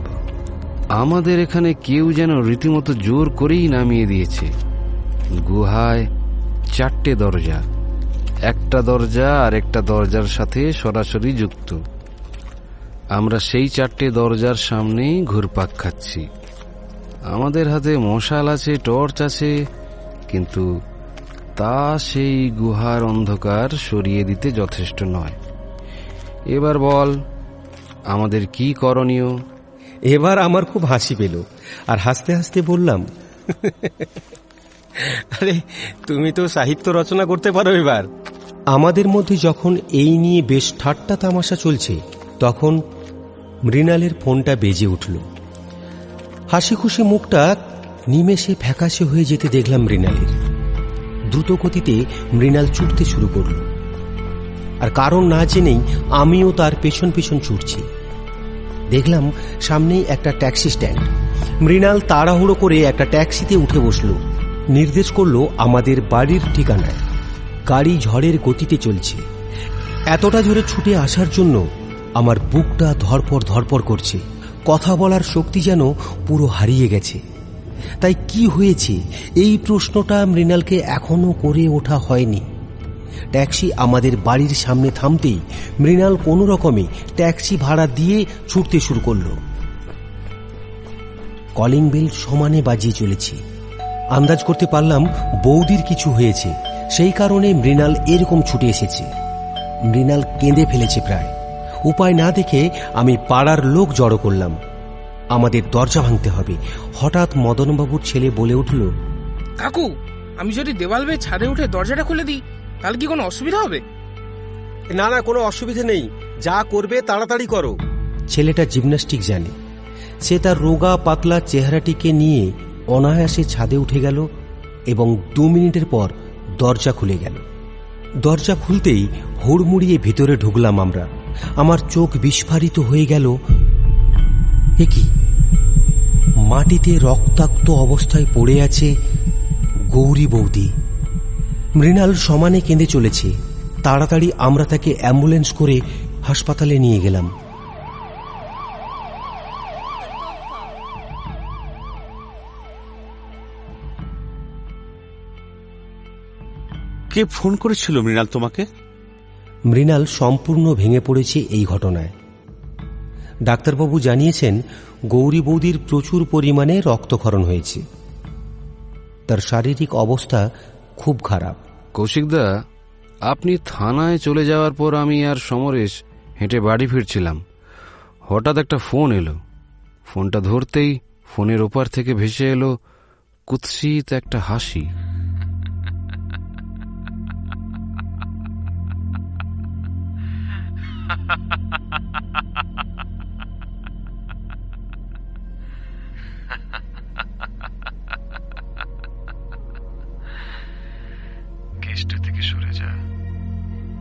আমাদের এখানে কেউ যেন রীতিমতো জোর করেই নামিয়ে দিয়েছে। গুহায় চারটে দরজা, একটা দরজা আর একটা দরজার সাথে সরাসরি যুক্ত। আমরা সেই চারটে দরজার সামনেই ঘুরপাক খাচ্ছি। আমাদের হাতে মশাল আছে, টর্চ আছে, কিন্তু তা সেই গুহার অন্ধকার সরিয়ে দিতে যথেষ্ট নয়। এবার বল, আমাদের কি করণীয়? এবার আমার খুব হাসি পেল। আর হাসতে হাসতে বললাম, আরে, তুমি তো সাহিত্য রচনা করতে পারো এবার। আমাদের মধ্যে যখন এই নিয়ে বেশ ঠাট্টা তামাশা চলছে, তখন মৃণালের ফোনটা বেজে উঠল। হাসি খুশি মুখটা নিমেষে ফ্যাকাশে হয়ে যেতে দেখলাম মৃণালের। দ্রুত গতিতে মৃণাল ছুটতে শুরু করল। আর কারণ না জেনেই আমিও তার পেছন পেছন ছুটছি। দেখলাম সামনেই একটা ট্যাক্সি স্ট্যান্ড। মৃণাল তাড়াহুড়ো করে একটা ট্যাক্সিতে উঠে বসল। নির্দেশ করল আমাদের বাড়ির ঠিকানায়। গাড়ি ঝড়ের গতিতে চলছে। এতটা জোরে ছুটে আসার জন্য আমার বুকটা ধরপর ধরপর করছে। কথা বলার শক্তি যেন পুরো হারিয়ে গেছে। তাই কি হয়েছে? এই প্রশ্নটা মৃণালকে এখনও করে ওঠা হয়নি। ট্যাক্সি আমাদের বাড়ির সামনে থামতেই মৃণাল কোনো রকমে ট্যাক্সি ভাড়া দিয়ে ছুটতে শুরু করল। কলিং বেল সমানে বাজিয়ে চলেছে। আন্দাজ করতে পারলাম বৌদির কিছু হয়েছে, সেই কারণে মৃণাল এরকম ছুটে এসেছে। মৃণাল কেঁদে ফেলেছে প্রায়। উপায় না দেখে আমি পাড়ার লোক জড়ো করলাম। আমাদের দরজা ভাঙতে হবে। হঠাৎ মদনবাবুর ছেলে বলে উঠল, কাকু, আমি যদি দেওয়াল বেয়ে ছাদে উঠে দরজাটা খুলে দিই তাহলে কি কোনো অসুবিধা হবে? না না, কোনো অসুবিধে নেই। যা করবে, তাড়াতাড়ি করো। ছেলেটা জিমন্যাস্টিক জানে। সে তার রোগা, পাতলা চেহারাটিকে নিয়ে অনায়াসে ছাদে উঠে গেল এবং দু মিনিটের পর দরজা খুলে গেল। দরজা খুলতেই হুড়মুড়িয়ে ভিতরে ঢুকলাম আমরা। আমার চোখ বিস্ফারিত হয়ে গেল। এ কি? মাটিতে রক্তাক্ত অবস্থায় পড়ে আছে গৌরী বৌদি। মৃণাল সমানে কেঁদে চলেছে। তাড়াতাড়ি আমরা তাকে অ্যাম্বুলেন্স করে হাসপাতালে নিয়ে গেলাম। কে ফোন করেছিল মৃণাল তোমাকে? মৃণাল সম্পূর্ণ ভেঙে পড়েছে এই ঘটনায়। ডাক্তারবাবু জানিয়েছেন গৌরী বৌদির প্রচুর পরিমাণে রক্তক্ষরণ হয়েছে। তার শারীরিক অবস্থা খুব খারাপ। কৌশিকদা, আপনি থানায় চলে যাওয়ার পর আমি আর সমরেশ হেঁটে বাড়ি ফিরছিলাম। হঠাৎ একটা ফোন এলো। ফোনটা ধরতেই ফোনের ওপার থেকে ভেসে এলো কুৎসিত একটা হাসি। কেসটা <laughs> থেকে সরে যা।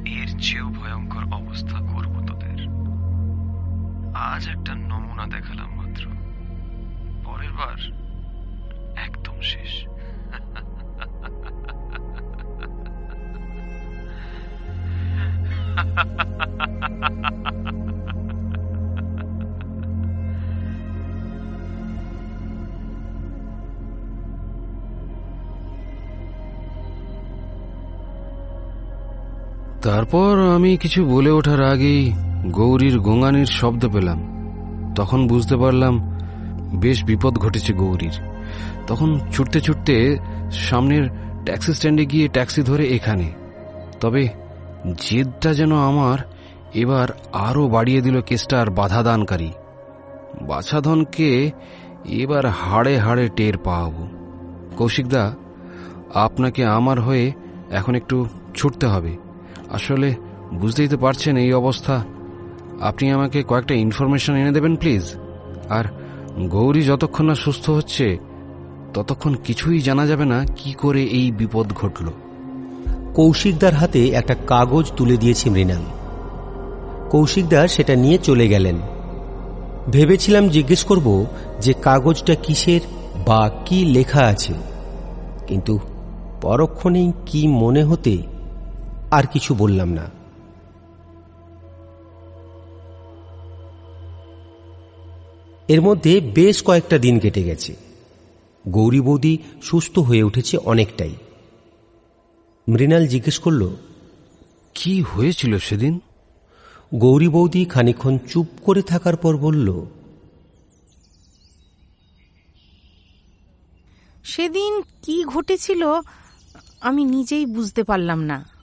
এর চেয়েও ভয়ঙ্কর অবস্থা করব তোদের। আজ একটা নমুনা দেখালাম মাত্র। পরের বার একদম শেষ। তারপর আমি কিছু বলে ওঠার আগেই গৌরীর গোঙানির শব্দ পেলাম। তখন বুঝতে পারলাম, বেশ বিপদ ঘটেছে গৌরীর। তখন ছুটতে ছুটতে সামনের ট্যাক্সি স্ট্যান্ডে গিয়ে ট্যাক্সি ধরে এখানে। তবে জেদটা যেন আমার এবার আরও বাড়িয়ে দিল কেসটার বাধাদানকারী। বাছাধনকে এবার হাড়ে হাড়ে টের পাওয়াবো। কৌশিকদা, আপনাকে আমার হয়ে এখন একটু ছুটতে হবে। আসলে বুঝতেই তো পারছেন এই অবস্থা। আপনি আমাকে কয়েকটা ইনফরমেশন এনে দেবেন প্লিজ আর গৌরী যতক্ষণ না সুস্থ হচ্ছে, ততক্ষণ কিছুই জানা যাবে না কি করে এই বিপদ ঘটল। কৌশিকদার হাতে একটা কাগজ তুলে দিয়েছে মৃণাল। কৌশিকদার সেটা নিয়ে চলে গেলেন। ভেবেছিলাম জিজ্ঞেস করব যে কাগজটা কিসের বা কি লেখা আছে। কিন্তু পরক্ষণেই কি মনে হতে আর কিছু বললাম না। এর মধ্যে বেশ কয়েকটা দিন কেটে গেছে। গৌরী বৌদি সুস্থ হয়ে উঠেছে অনেকটাই। মৃণাল জিজ্ঞেস করল কি হয়েছিল সেদিন? গৌরী বৌদি খানিক্ষণ চুপ করে থাকার পর বলল সেদিন কি ঘটেছিল আমি নিজেই বুঝতে পারলাম না।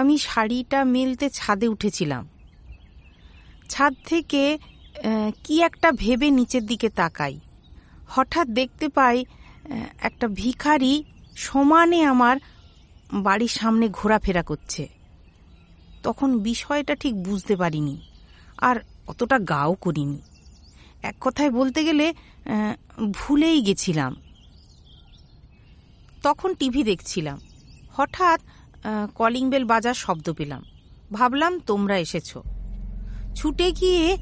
আমি শাড়িটা মেলতে ছাদে উঠেছিলাম। ছাদ থেকে কি একটা ভেবে নিচের দিকে তাকাই। হঠাৎ দেখতে পাই একটা ভিখারি সমানে আমার বাড়ির সামনে ঘোরাফেরা করছে। তখন বিষয়টা ঠিক বুঝতে পারিনি, আর অতটা গাও করিনি। এক কথায় বলতে গেলে ভুলেই গেছিলাম। তখন টিভি দেখছিলাম। হঠাৎ কলিং বেল বাজার শব্দ পেলাম। ভাবলাম, তোমরা এসেছ। ছুটে গিয়ে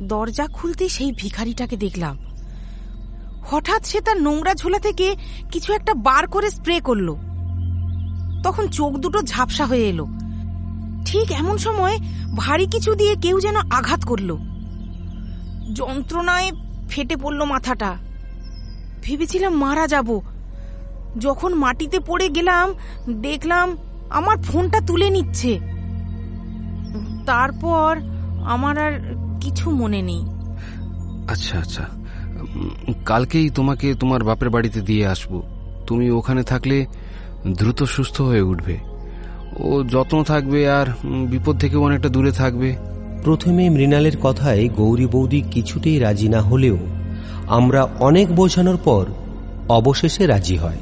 দরজা খুলতে সেই ভিখারিটাকে দেখলাম। হঠাৎ সে তার নোংরা ঝোলা থেকে কিছু একটা বার করে স্প্রে করল। তখন চোখ দুটো ঝাপসা হয়ে এলো। ঠিক এমন সময় ভারী কিছু দিয়ে কেউ যেন আঘাত করল। যন্ত্রণায় ফেটে পড়ল মাথাটা। ভেবেছিলাম, মারা যাব। যখন মাটিতে পড়ে গেলাম দেখলাম আমার ফোনটা তুলে নিচ্ছে। তারপর আমার আর কিছু মনে নেই। আচ্ছা আচ্ছা। কালকেই তোমাকে তোমার বাপের বাড়িতে দিয়ে আসব। তুমি ওখানে থাকলে দ্রুত সুস্থ হয়ে উঠবে। ও যত্ন থাকবে আর বিপদ থেকেও অনেকটা দূরে থাকবে। প্রথমে মৃণালের কথায় গৌরী বৌদি কিছুতেই রাজি না হলেও আমরা অনেক বোঝানোর পর অবশেষে রাজি হয়।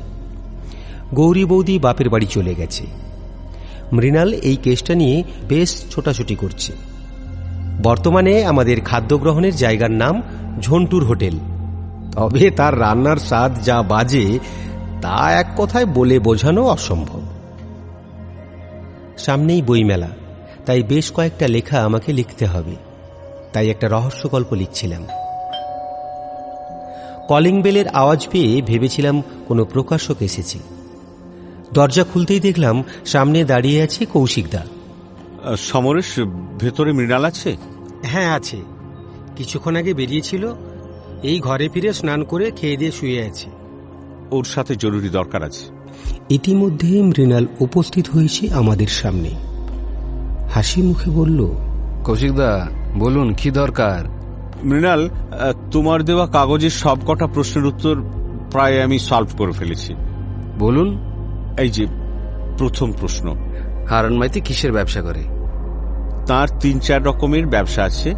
গৌরী বৌদি বাপের বাড়ি চলে গেছে। মৃণাল এই কেসটা নিয়ে বেশ ছোটাছুটি করছে। বর্তমানে আমাদের খাদ্য গ্রহণের জায়গার নাম ঝন্টুর হোটেল। তবে তার রান্নার স্বাদ যা বাজে, তা এক কথায় বলে বোঝানো অসম্ভব। সামনেই বইমেলা, তাই বেশ কয়েকটা লেখা আমাকে লিখতে হবে। তাই একটা রহস্য গল্প লিখছিলাম। কলিং বেলের আওয়াজ পেয়ে ভেবেছিলাম কোনো প্রকাশক এসেছে। দরজা খুলতেই দেখলাম সামনে দাঁড়িয়ে আছে কৌশিকদা সমরেশ ভেতরে মৃণাল আছে? হ্যাঁ আছে। কিছুক্ষণ আগে বেরিয়েছিল। এই ঘরে ফিরে স্নান করে খেয়ে দিয়ে শুয়ে আছে। ওর সাথে জরুরি দরকার আছে। ইতিমধ্যে মৃণাল উপস্থিত হয়েছে আমাদের সামনে। হাসি মুখে বলল কৌশিকদা বলুন কি দরকার? মৃণাল তোমার দেওয়া কাগজের সব কটা প্রশ্নের উত্তর প্রায় আমি সলভ করে ফেলেছি। বলুন এই যে প্রথম প্রশ্ন। হারান মাইতি কিসের ব্যবসা করে? তার তিন চার রকমের ব্যবসা আছে।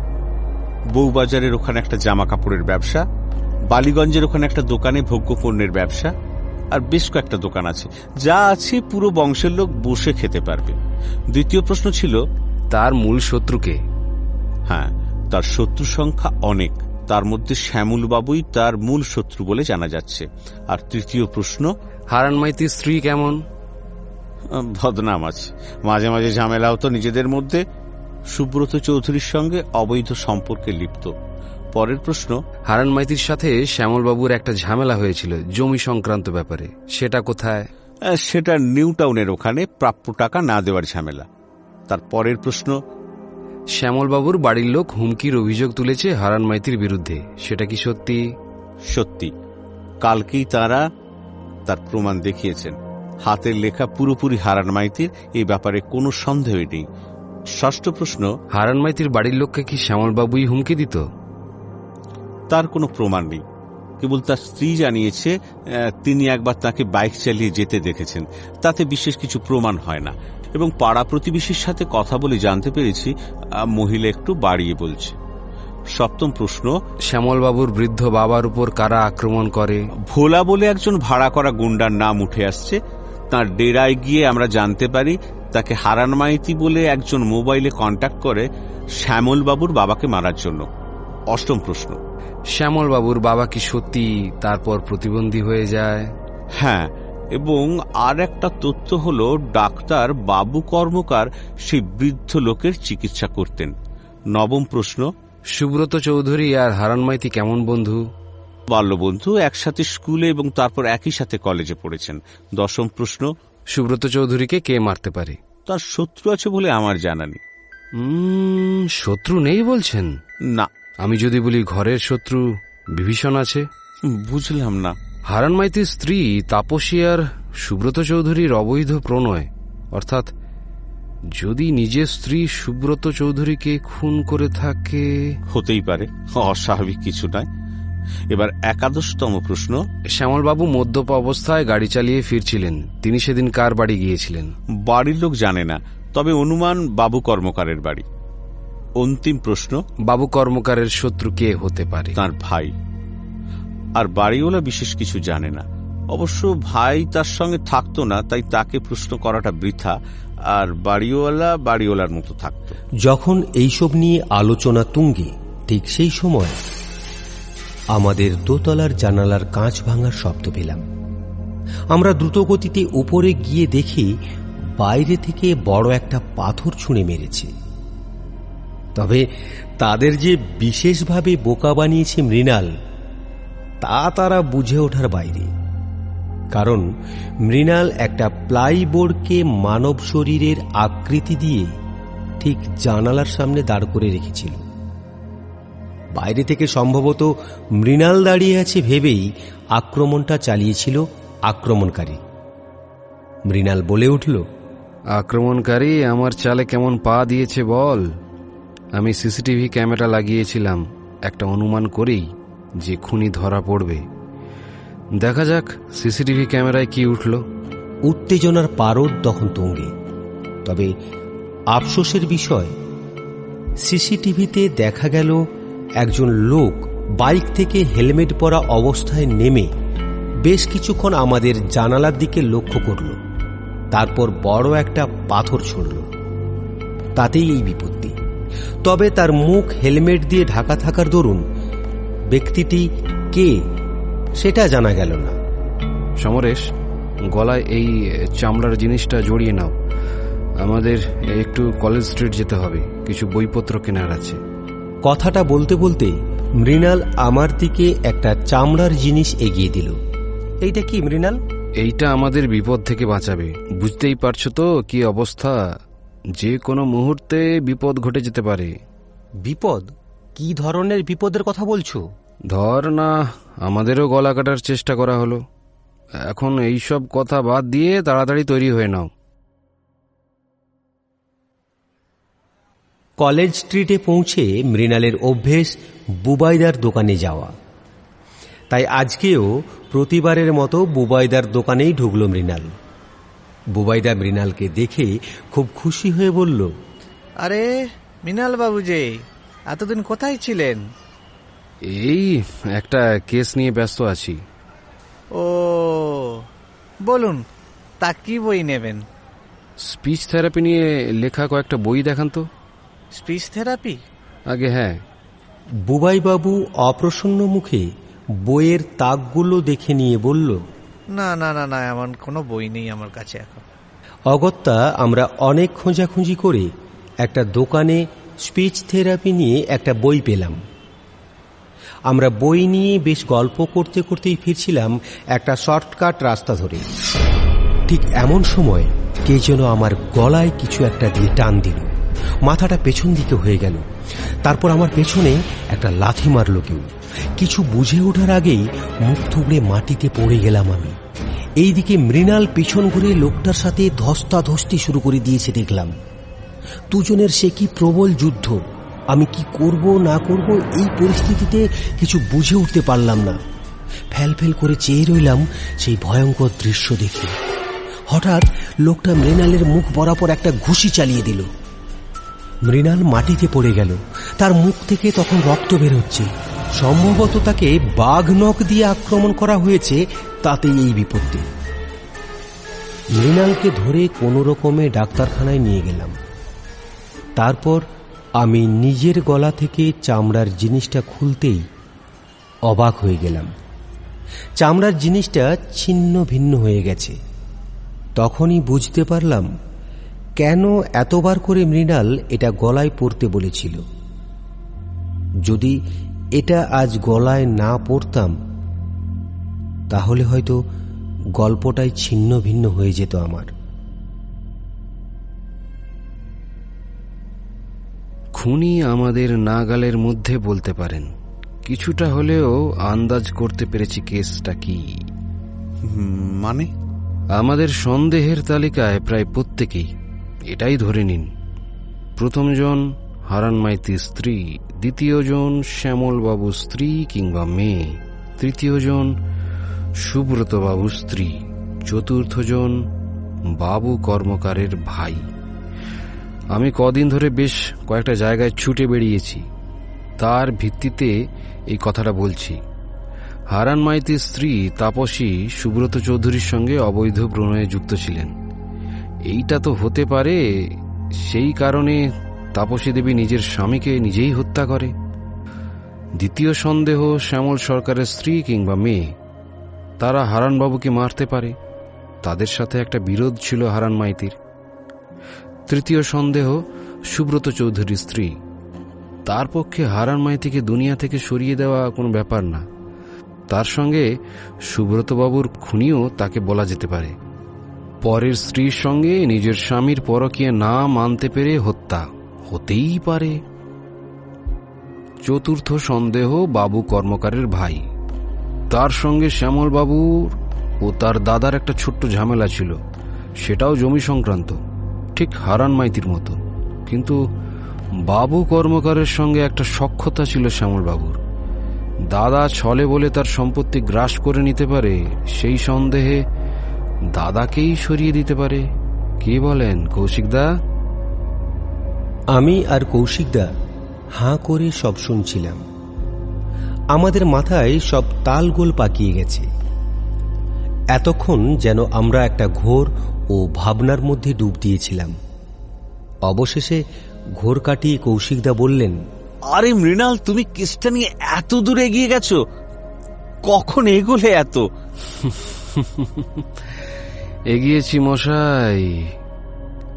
বউবাজারের ওখানে একটা জামা কাপড়ের ব্যবসা বালিগঞ্জের ওখানে একটা দোকানে ভোগ্য পণ্যের ব্যবসা আর বেশ কয়েকটা দোকান আছে। যা আছে পুরো বংশের লোক বসে খেতে পারবে। দ্বিতীয় প্রশ্ন ছিল তার মূল শত্রুকে হ্যাঁ তার শত্রু সংখ্যা অনেক। তার মধ্যে শ্যামল বাবুই তার মূল শত্রু বলে জানা যাচ্ছে। আর তৃতীয় প্রশ্ন হারান মাইতির স্ত্রী কেমন? বদনাম আছে। মাঝে মাঝে ঝামেলাও তো নিজেদের মধ্যে। সুব্রত চৌধুরীর সঙ্গে অবৈধ সম্পর্কে লিপ্ত। পরের প্রশ্ন হারান মাইতির সাথে শ্যামলবাবুর একটা ঝামেলা হয়েছিল জমি সংক্রান্ত ব্যাপারে। সেটা কোথায়? সেটা নিউ টাউনের ওখানে প্রাপ্য টাকা না দেওয়ার ঝামেলা। তার পরের প্রশ্ন শ্যামলবাবুর বাড়ির লোক হুমকির অভিযোগ তুলেছে হারান মাইতির বিরুদ্ধে। সেটা কি সত্যি? সত্যি। কালকেই তারা তার প্রমাণ দেখিয়েছেন। হাতের লেখা পুরোপুরি হারান মাইতির এই ব্যাপারে কোনো সন্দেহই নেই। ষষ্ঠ প্রশ্ন হারান মাইতির বাড়ির লোককে কি শ্যামলবাবুই হুমকি দিত? তার কোনো প্রমাণ নেই। কেবল তার স্ত্রী জানিয়েছে তিনি একবার তাকে বাইক চালিয়ে যেতে দেখেছেন। তাতে বিশেষ কিছু প্রমাণ হয় না। এবং পাড়া প্রতিবেশীর সাথে কথা বলে জানতে পেরেছি মহিলা একটু বাড়িয়ে বলছে। সপ্তম প্রশ্ন শ্যামলবাবুর বৃদ্ধ বাবার উপর কারা আক্রমণ করে? ভোলা বলে একজন ভাড়া করা গুন্ডার নাম উঠে আসছে। তার ডেরায় গিয়ে আমরা জানতে পারি তাকে হারান মাইতি বলে একজন মোবাইলে কন্ট্যাক্ট করে শ্যামল বাবুর বাবাকে মারার জন্য। অষ্টম প্রশ্ন। শ্যামলবাবুর বাবা কি সত্যি তারপর প্রতিবন্ধী হয়ে যায়? হ্যাঁ এবং আর একটা তথ্য হলো ডাক্তার বাবু কর্মকার সেই বৃদ্ধ লোকের চিকিৎসা করতেন। নবম প্রশ্ন। সুব্রত চৌধুরী আর হারান মাইতি কেমন বন্ধু? বাল্যবন্ধু একসাথে স্কুলে এবং তারপর একই সাথে কলেজে পড়েছেন। দশম প্রশ্ন সুব্রত চৌধুরীকে কে মারতে পারে? তার শত্রু আছে বলে আমার জানা নেই। শত্রু নেই বলছেন? না। আমি যদি বলি ঘরের শত্রু বিভীষণ আছে? বুঝলাম না। হারান মাইতির স্ত্রী তাপসী আর সুব্রত চৌধুরীর অবৈধ প্রণয় অর্থাৎ যদি নিজের স্ত্রী সুব্রত চৌধুরীকে খুন করে থাকে? হতেই পারে অস্বাভাবিক কিছু নয়। এবার একাদশতম প্রশ্ন। শ্যামলবাবু মদ্যপ অবস্থায় গাড়ি চালিয়ে ফিরছিলেন। তিনি সেদিন কার বাড়ি গিয়েছিলেন? বাড়ির লোক জানে না তবে অনুমান বাবু কর্মকারের বাড়ি। অন্তিম প্রশ্ন। বাবু কর্মকারের শত্রু কে হতে পারে? তার ভাই। আর বাড়িওয়ালা বিশেষ কিছু জানে না। অবশ্য ভাই তার সঙ্গে থাকতো না তাই তাকে প্রশ্ন করাটা বৃথা। আর বাড়িওয়ালা বাড়িওয়ালার মতো থাকতো। যখন এইসব নিয়ে আলোচনা তুঙ্গে, ঠিক সেই সময় আমাদের দোতলার জানালার কাঁচ ভাঙার শব্দ পেলাম। আমরা দ্রুতগতিতে উপরে গিয়ে দেখি বাইরে থেকে বড় একটা পাথর ছুঁড়ে মেরেছে। তবে তাদের যে বিশেষভাবে বোকা বানিয়েছে মৃণাল, তা তারা বুঝে ওঠার বাইরে। কারণ মৃণাল একটা প্লাইবোর্ডকে মানব শরীরের আকৃতি দিয়ে ঠিক জানালার সামনে দাঁড় করে রেখেছিল। বাইরে থেকে সম্ভবত মৃণাল দাঁড়িয়ে আছে ভেবেই আক্রমণটা চালিয়েছিল আক্রমণকারী। মৃণাল বলে উঠল, আক্রমণকারী, আমার চালে কেমন পা দিয়েছে বল। আমি সিসিটিভি ক্যামেরা লাগিয়েছিলাম, একটা অনুমান করেই যে খুনি ধরা পড়বে। দেখা যাক, সিসিটিভি ক্যামেরায় কি উঠল। উত্তেজনার পারদ তখন তুঙ্গে। তবে আফসোসের বিষয়, সিসিটিভিতে দেখা গেল একজন লোক বাইক থেকে হেলমেট পরা অবস্থায় নেমে বেশ কিছুক্ষণ আমাদের জানালার দিকে লক্ষ্য করল। তারপর বড় একটা পাথর ছড়ল। তাতেই এই বিপত্তি। তবে তার মুখ হেলমেট দিয়ে ঢাকা থাকার দরুন ব্যক্তিটি কে সেটা জানা গেল না। সমরেশ গলায় এই চামড়ার জিনিসটা জড়িয়ে নাও। আমাদের একটু কলেজ স্ট্রিট যেতে হবে কিছু বইপত্র কেনার আছে। কথাটা বলতে বলতে মৃণাল আমার দিকে একটা চামড়ার জিনিস এগিয়ে দিল। এইটা কি মৃণাল? এইটা আমাদের বিপদ থেকে বাঁচাবে। বুঝতেই পারছ তো কি অবস্থা? যে কোনো মুহূর্তে বিপদ ঘটে যেতে পারে। বিপদ? কি ধরনের বিপদের কথা বলছো? ধর না আমাদেরও গলা কাটার চেষ্টা করা হলো। এখন এইসব কথা বাদ দিয়ে তাড়াতাড়ি তৈরি হয়ে নাও। কলেজ স্ট্রিটে পৌঁছে মৃণালের অভ্যেস বুবাইদার দোকানে যাওয়া। তাই আজকেও প্রতিবারের মতো বুবাইদার দোকানেই ঢুকল মৃণাল। বুবাইদা মৃণালকে দেখে খুব খুশি হয়ে বলল আরে মৃণাল বাবু যে এতদিন কোথায় ছিলেন? এই একটা কেস নিয়ে ব্যস্ত আছি। ও বলুন তা কি বই নেবেন? স্পিচ থেরাপি নিয়ে লেখা কয়েকটা বই দেখান তো। Speech therapy? আগে হ্যাঁ। বুবাইবাবু অপ্রসন্ন মুখে বইয়ের তাকগুলো দেখে নিয়ে বলল না না না না এমন কোনো বই নেই আমার কাছে এখন। অগত্যা আমরা অনেক খোঁজাখুঁজি করে একটা দোকানে স্পিচ থেরাপি নিয়ে একটা বই পেলাম। আমরা বই নিয়ে বেশ গল্প করতে করতেই ফিরছিলাম একটা শর্টকাট রাস্তা ধরে। ঠিক এমন সময় কে যেন আমার গলায় কিছু একটা দিয়ে টান দিল। মাথাটা পেছন দিকে হয়ে গেল। তারপর আমার পেছনে একটা লাথি মারল কেউ। কিছু বুঝে ওঠার আগেই মুখ থুবড়ে মাটিতে পড়ে গেলাম আমি। এইদিকে মৃণাল পেছন ঘুরে লোকটার সাথে ধস্তাধস্তি শুরু করে দিয়েছে দেখলাম। দুজনের সে কি প্রবল যুদ্ধ। আমি কি করব, না করব, এই পরিস্থিতিতে কিছু বুঝে উঠতে পারলাম না। ফ্যাল ফ্যাল করে চেয়ে রইলাম সেই ভয়ঙ্কর দৃশ্য দেখে। হঠাৎ লোকটা মৃণালের মুখ বরাবর একটা ঘুষি চালিয়ে দিল। মৃণাল মাটিতে পড়ে গেল। তার মুখ থেকে তখন রক্ত বের হচ্ছে। সম্ভবত তাকে বাঘ নখ দিয়ে আক্রমণ করা হয়েছে, তাতেই এই বিপত্তি। মৃণালকে ধরে কোনো রকমে ডাক্তারখানায় নিয়ে গেলাম। তারপর আমি নিজের গলা থেকে চামড়ার জিনিসটা খুলতেই অবাক হয়ে গেলাম। চামড়ার জিনিসটা ছিন্ন ভিন্ন হয়ে গেছে। তখনই বুঝতে পারলাম কেন এতবার করে মৃণাল এটা গলায় পরতে বলেছিল। যদি এটা আজ গলায় না পড়তাম, তাহলে হয়তো গল্পটাই ছিন্ন ভিন্ন হয়ে যেত আমার। খুনি আমাদের নাগালের মধ্যে বলতে পারেন। কিছুটা হলেও আন্দাজ করতে পেরেছি কেসটা কি। মানে? আমাদের সন্দেহের তালিকায় প্রায় প্রত্যেকেই এটাই ধরে নিন। প্রথমজন হারান মাইতির স্ত্রী দ্বিতীয়জন শ্যামলবাবুর স্ত্রী কিংবা মেয়ে তৃতীয়জন সুব্রতবাবুর স্ত্রী চতুর্থজন বাবু কর্মকারের ভাই। আমি কদিন ধরে বেশ কয়েকটা জায়গায় ছুটে বেরিয়েছি। তার ভিত্তিতে এই কথাটা বলছি। হারান মাইতির স্ত্রী তাপসী সুব্রত চৌধুরীর সঙ্গে অবৈধ প্রণয়ে যুক্ত ছিলেন। এইটা তো হতে পারে, সেই কারণে তাপসী দেবী নিজের স্বামীকে নিজেই হত্যা করে। দ্বিতীয় সন্দেহ, শ্যামল সরকারের স্ত্রী কিংবা মেয়ে। তারা হারানবাবুকে মারতে পারে। তাদের সাথে একটা বিরোধ ছিল হারান মাইতির তৃতীয় সন্দেহ, সুব্রত চৌধুরীর স্ত্রী। তার পক্ষে হারান মাইতিকে দুনিয়া থেকে সরিয়ে দেওয়া কোনো ব্যাপার না। তার সঙ্গে সুব্রতবাবুর খুনিও তাকে বলা যেতে পারে। পরের স্ত্রীর সঙ্গে নিজের স্বামীর পরকীয় না মানতে পেরে হত্যা হতেই পারে। চতুর্থ সন্দেহ, বাবু কর্মকারের ভাই। তার সঙ্গে শ্যামল বাবুর ও তার দাদার একটা ছোট্ট ঝামেলা ছিল। সেটাও জমি সংক্রান্ত। ঠিক হারান মাইতির মতো। কিন্তু বাবু কর্মকারের সঙ্গে একটা সক্ষতা ছিল শ্যামল বাবুর। দাদা ছলে বলে তার সম্পত্তি গ্রাস করে নিতে পারে, সেই সন্দেহে দাদাকেই সরিয়ে দিতে পারে। কি বলেন কৌশিকদা আমি আর কৌশিকদা হাঁ করে সব শুনছিলাম। আমাদের মাথায় সব তালগোল পাকিয়ে গেছে। এতক্ষণ যেন আমরা একটা ঘোর ও ভাবনার মধ্যে ডুব দিয়েছিলাম। অবশেষে ঘোর কাটিয়ে কৌশিকদা বললেন আরে মৃণাল তুমি কেসটা নিয়ে এত দূর এগিয়ে গেছো? কখন এগোলে এত? <laughs> এগিয়েছি মশাই।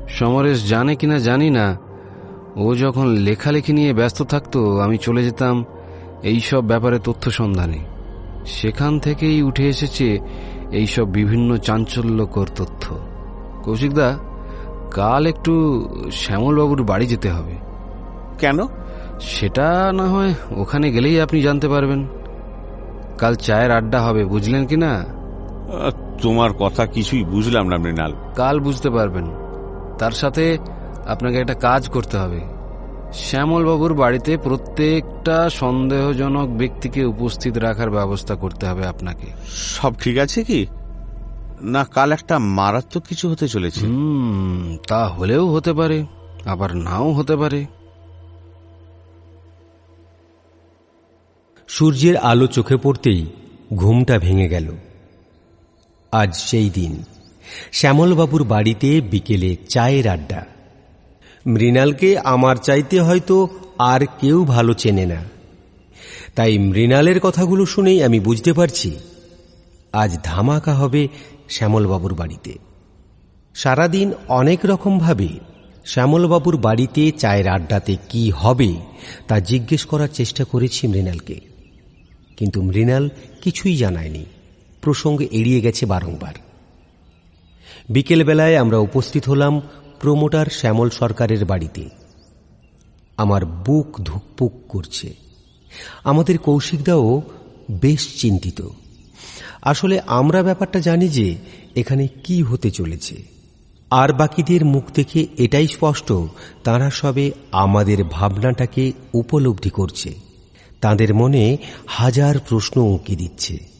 সমরেশ জানে কিনা জানি না। ও যখন লেখালেখি নিয়ে ব্যস্ত থাকতো আমি চলে যেতাম এইসব ব্যাপারে তথ্য সন্ধানে। সেখান থেকেই উঠে এসেছে এইসব বিভিন্ন চাঞ্চল্যকর তথ্য। কৌশিকদা কাল একটু শ্যামলবাবুর বাড়ি যেতে হবে। কেন? সেটা না হয় ওখানে গেলেই আপনি জানতে পারবেন। কাল চায়ের আড্ডা হবে বুঝলেন কি না? তোমার কথা কিছুই বুঝলাম না মৃণাল। কাল বুঝতে পারবেন। তার সাথে আপনাকে একটা কাজ করতে হবে। শ্যামলবাবুর বাড়িতে প্রত্যেকটা সন্দেহজনক ব্যক্তিকে উপস্থিত রাখার ব্যবস্থা করতে হবে আপনাকে। সব ঠিক আছে কি? না কাল একটা মারাত্মক কিছু হতে চলেছে। তা হলেও হতে পারে আবার নাও হতে পারে। সূর্যের আলো চোখে পড়তেই ঘুমটা ভেঙে গেল। আজ সেই দিন। শ্যামলবাবুর বাড়িতে বিকেলে চায়ের আড্ডা। মৃণালকে আমার চাইতে হয়তো আর কেউ ভালো চেনে না। তাই মৃণালের কথাগুলো শুনেই আমি বুঝতে পারছি আজ ধামাকা হবে শ্যামলবাবুর বাড়িতে। সারাদিন অনেক রকমভাবে শ্যামলবাবুর বাড়িতে চায়ের আড্ডাতে কি হবে তা জিজ্ঞেস করার চেষ্টা করেছি মৃণালকে। কিন্তু মৃণাল কিছুই জানায়নি। প্রসঙ্গ এড়িয়ে গেছে বারংবার। বিকেলবেলায় আমরা উপস্থিত হলাম প্রমোটার শ্যামল সরকারের বাড়িতে। আমার বুক ধুকপুক করছে। আমাদের কৌশিকদাও বেশ চিন্তিত। আসলে আমরা ব্যাপারটা জানি যে এখানে কি হতে চলেছে। আর বাকিদের মুখ থেকে এটাই স্পষ্ট তারা সবে আমাদের ভাবনাটাকে উপলব্ধি করছে। তাদের মনে হাজার প্রশ্ন উঁকি দিচ্ছে।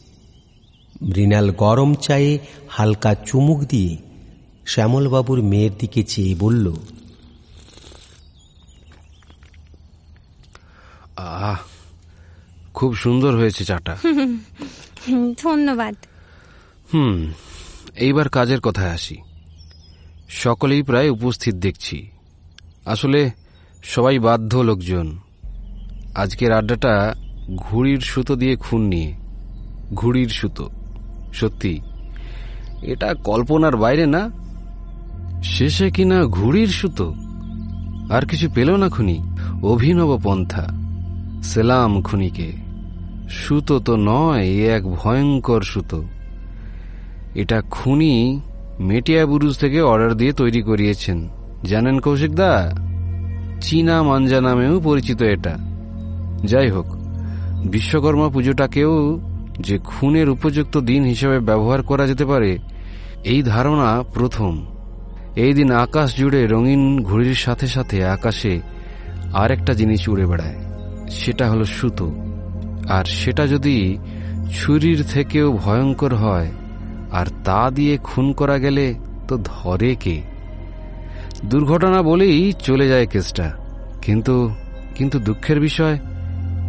মৃণাল গরম চায়ে হালকা চুমুক দিয়ে শ্যামলবাবুর মেয়ের দিকে চেয়ে বলল আহ খুব সুন্দর হয়েছে চাটা। <laughs> ধন্যবাদ। হুম, এইবার কাজের কথায় আসি। সকলেই প্রায় উপস্থিত দেখছি। আসলে সবাই বাধ্য লোকজন। আজকের আড্ডাটা ঘুড়ির সুতো দিয়ে খুন নিয়ে। ঘুড়ির সুতো, সত্যি। এটা কল্পনার বাইরে না? শেষে কিনা ঘুড়ির সুতো? আর কিছু পেল না খুনি? অভিনব পন্থা। সেলাম খুনিকে। সুতো তো নয়, এ এক ভয়ঙ্কর সুতো। এটা খুনি মেটিয়া বুরুজ থেকে অর্ডার দিয়ে তৈরি করিয়েছেন। জানেন কৌশিক দা? চীনা মাঞ্জা নামেও পরিচিত এটা। যাই হোক, বিশ্বকর্মা পুজোটাকেও যে খুনের উপযুক্ত দিন হিসেবে ব্যবহার করা যেতে পারে, এই ধারণা প্রথম। এই দিন আকাশ জুড়ে রঙিন ঘুড়ির সাথে সাথে আকাশে আরেকটা জিনিস উড়ে বেড়ায়, সেটা হলো সুতো। আর সেটা যদি ছুরির থেকেও ভয়ঙ্কর হয়, আর তা দিয়ে খুন করা গেলে তো ধরে কে? দুর্ঘটনা বলেই চলে যায় কেসটা। কিন্তু কিন্তু দুঃখের বিষয়,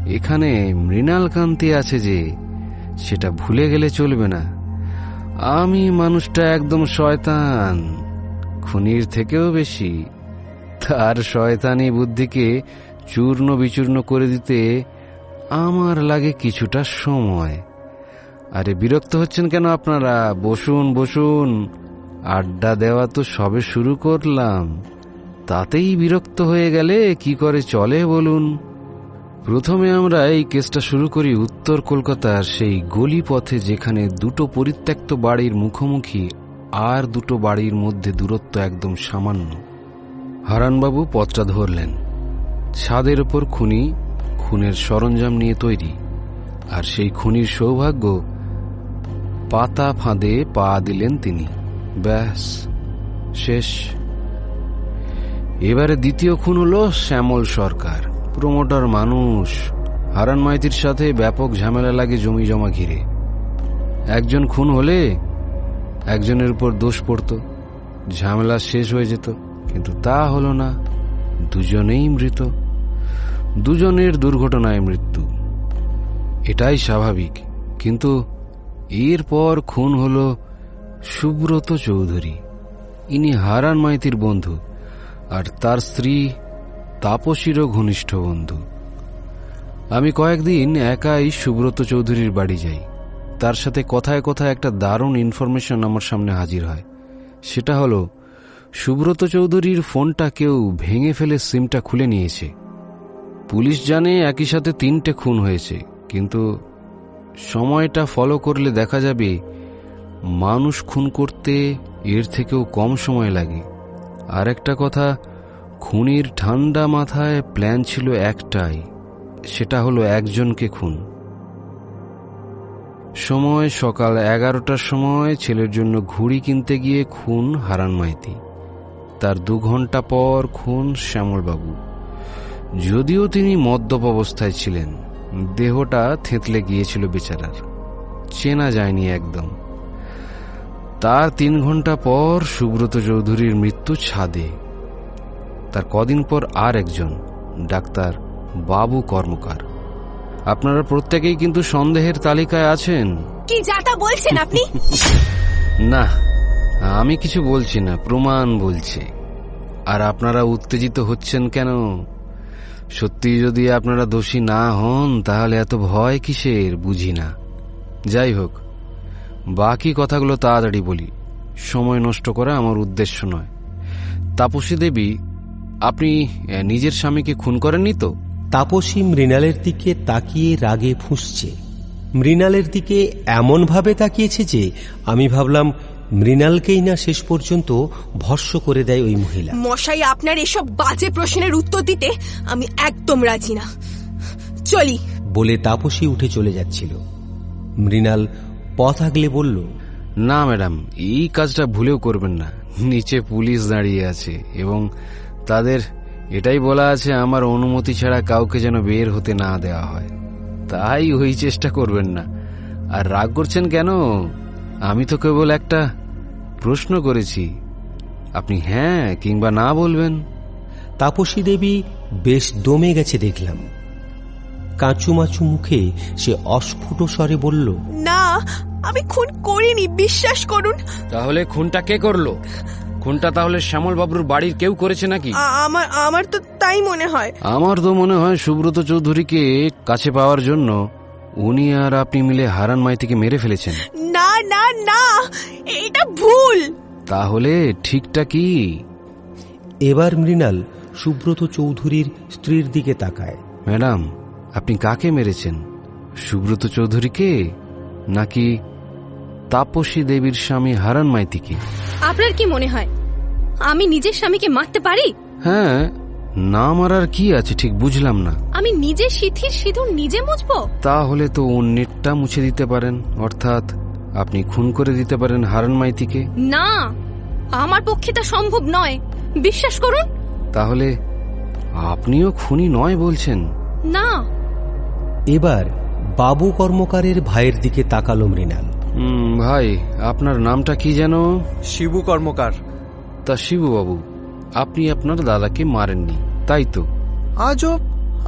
এখানে মৃণাল কান্তি আছে যে, সেটা ভুলে গেলে চলবে না। আমি মানুষটা একদম শয়তান, খুনির থেকেও বেশি। তার শয়তানি বুদ্ধিকে চূর্ণ বিচূর্ণ করে দিতে আমার লাগে কিছুটা সময়। আরে বিরক্ত হচ্ছেন কেন আপনারা? বসুন বসুন। আড্ডা দেওয়া তো সবে শুরু করলাম। তাতেই বিরক্ত হয়ে গেলে কি করে চলে বলুন? প্রথমে আমরা এই কেসটা শুরু করি উত্তর কলকাতার সেই গলি পথে যেখানে দুটো পরিত্যক্ত বাড়ির মুখোমুখি আর দুটো বাড়ির মধ্যে দূরত্ব একদম সামান্য। হারানবাবু পথটা ধরলেন। ছাদের ওপর খুনি খুনের সরঞ্জাম নিয়ে তৈরি। আর সেই খুনির সৌভাগ্য পাতা ফাঁদে পা দিলেন তিনি। ব্যাস, শেষ। এবারে দ্বিতীয় খুন হলো শ্যামল সরকার, প্রমোটার মানুষ। হারান মাইতির সাথে ব্যাপক ঝামেলা লাগে জমি জমা ঘিরে। একজন খুন হলে একজনের উপর দোষ পড়ত। ঝামেলা শেষ হয়ে যেত, কিন্তু তা হলো না, দুজনেই মৃত। দুজনের দুর্ঘটনায় মৃত্যু। এটাই স্বাভাবিক। কিন্তু এরপর খুন হল সুব্রত চৌধুরী। ইনি হারান মাইতির বন্ধু আর তার স্ত্রী তাপসীরও ঘনিষ্ঠ বন্ধু। আমি কয়েকদিন একাই সুব্রত চৌধুরীর বাড়ি যাই। তার সাথে কথায় কথায় একটা দারুণ ইনফরমেশন আমার সামনে হাজির হয়। সেটা হলো, সুব্রত চৌধুরীর ফোনটা কেউ ভেঙে ফেলে সিমটা খুলে নিয়েছে। পুলিশ জানে একই সাথে তিনটে খুন হয়েছে, কিন্তু সময়টা ফলো করলে দেখা যাবে মানুষ খুন করতে এর থেকেও কম সময় লাগে। আর একটা কথা, খুনির ঠান্ডা মাথায় প্ল্যান ছিল একটাই, সেটা হলো একজনকে খুন। সময়, সকাল এগারোটার সময় ছেলের জন্য ঘুড়ি কিনতে গিয়ে খুন হারান মাইতি তার দু ঘণ্টা পর খুন শ্যামলবাবু। যদিও তিনি মদ্যপ অবস্থায় ছিলেন দেহটা থেতলে গিয়েছিল বেচারার। চেনা যায়নি একদম। তার তিন ঘণ্টা পর সুব্রত চৌধুরীর মৃত্যু ছাদে। তার কদিন পর আর একজন ডাক্তার বাবু কর্মকার। আপনারা প্রত্যেকেই কিন্তু সন্দেহের তালিকায় আছেন। কি যাতা বলছেন আপনি? <laughs> না আমি কিছু বলছি না প্রমাণ বলছে। আর আপনারা উত্তেজিত হচ্ছেন কেন? সত্যি যদি আপনারা দোষী না হন, তাহলে এত ভয় কিসের বুঝি না। যাই হোক, বাকি কথাগুলো তাড়াতাড়ি বলি। সময় নষ্ট করা আমার উদ্দেশ্য নয়। তাপসী দেবী, আপনি নিজের স্বামীকে খুন করেননি তো? তাপসী মৃণালের দিকে তাকিয়ে রাগে ফুঁসছে। মৃণালের দিকে এমনভাবে তাকিয়েছে যে, আমি ভাবলাম মৃণালকেই না শেষ পর্যন্ত ভস্য করে দেয় ওই মহিলা। মশাই আপনার এসব বাজে প্রশ্নের উত্তর দিতে আমি একদম রাজি না। চলি। বলে তাপসী উঠে চলে যাচ্ছিল। মৃণাল পথ আগলে বলল না ম্যাডাম এই কাজটা ভুলেও করবেন না। নিচে পুলিশ দাঁড়িয়ে আছে এবং তাদের এটাই বলা আছে আমার অনুমতি ছাড়া কাউকে যেন বের হতে না দেওয়া হয়। তাই ওই চেষ্টা করবেন না। আর রাগ করছেন কেন? আমি তো কেবল একটা প্রশ্ন করেছি। আপনি হ্যাঁ কিংবা না বলবেন। তাপসী দেবী বেশ দমে গেছে দেখলাম। কাঁচুমাচু মুখে সে অস্ফুট স্বরে বলল না আমি খুন করিনি বিশ্বাস করুন। তাহলে খুনটা কে করল? খুনটা তাহলে শ্যামল বাবুর বাড়ির কেউ করেছে নাকি? আমার আমার তো তাই মনে হয়। আমার তো মনে হয় সুব্রত চৌধুরীকে কাছে পাওয়ার জন্য উনি আর আপনি মিলে হারান মাইতিকে মেরে ফেলেছেন। না না না এটা ভুল। তাহলে ঠিকটা কি? এবার মৃণাল সুব্রত চৌধুরীর স্ত্রীর দিকে তাকায়। ম্যাডাম আপনি কাকে মেরেছেন? সুব্রত চৌধুরীকে? নাকি তাপসী দেবীর স্বামী হারান মাইতিকে? আপনার কি মনে হয় আমি নিজের স্বামীকে মারতে পারি? হ্যাঁ না মারার কি আছে ঠিক বুঝলাম না। আমি নিজে সিথির সিঁদুর নিজে মুছবো? তাহলে তো অন্যেরটা মুছে দিতে পারেন অর্থাৎ আপনি খুন করে দিতে পারেন হারান মাইতিকে। না আমার পক্ষে তা সম্ভব নয়। বিশ্বাস করুন। তাহলে আপনিও খুনি নয় বলছেন? না। এবার বাবু কর্মকারের ভাইয়ের দিকে তাকালো মৃণাল। ভাই আপনার নামটা কি যেন? শিবু কর্মকার। তা শিবুবাবু আপনি আপনার দাদাকে মারেননি তাই তো? আজব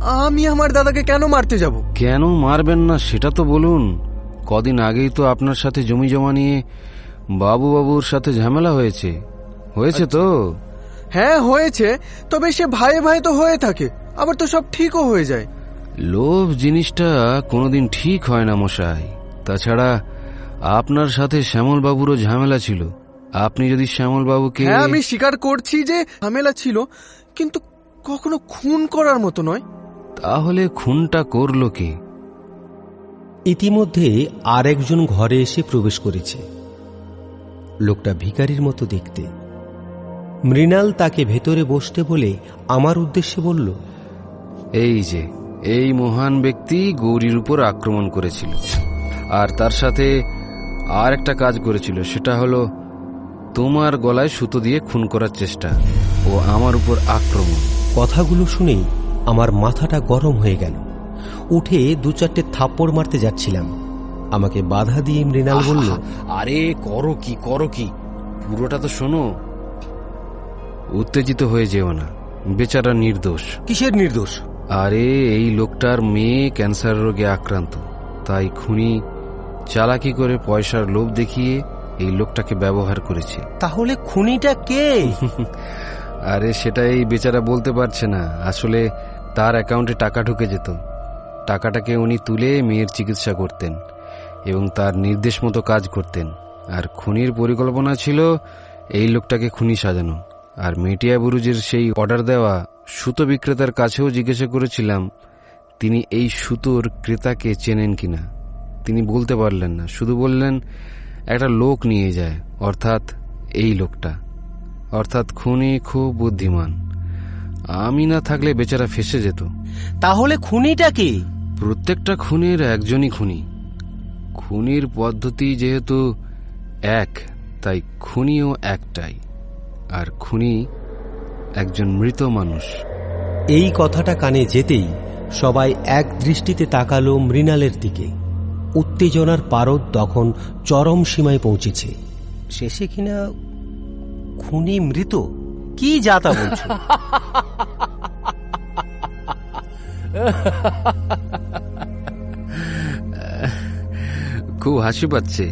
আমি আমার দাদাকে কেন মারতে যাব? কেন মারবেন না সেটা তো বলুন। কদিন আগেই তো আপনার সাথে জমি জমা নিয়ে বাবু বাবুর সাথে ঝামেলা হয়েছে। হয়েছে তো? হ্যাঁ হয়েছে। তবে সে ভাই ভাই তো হয়ে থাকে আবার তো সব ঠিকও হয়ে যায়। লোভ জিনিসটা কোনোদিন ঠিক হয় না মশাই। তাছাড়া আপনার সাথে শ্যামল বাবুরও ঝামেলা ছিল। আপনি যদি শ্যামল বাবুকে হ্যাঁ আমি স্বীকার করছি যে ঝামেলা ছিল কিন্তু কখনো খুন করার মতো নয়। তাহলে খুনটা করল কে? ইতিমধ্যে আরেকজন ঘরে এসে প্রবেশ করেছে। লোকটা ভিখারির মতো দেখতে। মৃণাল তাকে ভেতরে বসতে বলে আমার উদ্দেশ্যে বলল এই যে এই মহান ব্যক্তি গৌরীর উপর আক্রমণ করেছিল। আর তার সাথে আর একটা কাজ করেছিল সেটা হলো তোমার গলায় সুতো দিয়ে খুন করার চেষ্টা ও আমার উপর আক্রমণ। কথাগুলো শুনেই আমার মাথাটা গরম হয়ে গেল। উঠে দু চারটে থাপ্পড় মারতে যাচ্ছিলাম। আমাকে বাধা দিয়ে মৃণাল বলল আরে করো কি করো কি? পুরোটা তো শোনো। উত্তেজিত হয়ে যেও না বেচারা নির্দোষ। কিসের নির্দোষ? আরে এই লোকটার মেয়ে ক্যান্সার রোগে আক্রান্ত। তাই খুনি চালাকি করে পয়সার লোভ দেখিয়ে এই লোকটাকে ব্যবহার করেছে। তাহলে খুনিটা কে? <laughs> আরে সেটা এই বেচারা বলতে পারছে না। আসলে তার অ্যাকাউন্টে টাকা ঢুকে যেত। টাকাটাকে উনি তুলে মেয়ের চিকিৎসা করতেন এবং তার নির্দেশ মতো কাজ করতেন। আর খুনির পরিকল্পনা ছিল এই লোকটাকে খুনি সাজানো। আর মেটিয়া বুরুজের সেই অর্ডার দেওয়া সুতো বিক্রেতার কাছেও জিজ্ঞাসা করেছিলাম তিনি এই সুতোর ক্রেতাকে চেনেন কিনা? তিনি বলতে পারলেন না। শুধু বললেন একটা লোক নিয়ে যায় অর্থাৎ এই লোকটা। অর্থাৎ খুনি খুব বুদ্ধিমান। আমি না থাকলে বেচারা ফেসে যেত। তাহলে খুনিটা কে? প্রত্যেকটা খুনের একজনই খুনি। খুনির পদ্ধতি যেহেতু এক তাই খুনিও একটাই। আর খুনি একজন মৃত মানুষ। এই কথাটা কানে যেতেই সবাই এক দৃষ্টিতে তাকালো মৃণালের দিকে। উত্তেজনার পারদ তখন চরম সীমায় পৌঁছেছে। শেষে কিনা খুনি মৃত? কি যাতা বলছো? খুব হাসি পাচ্ছে।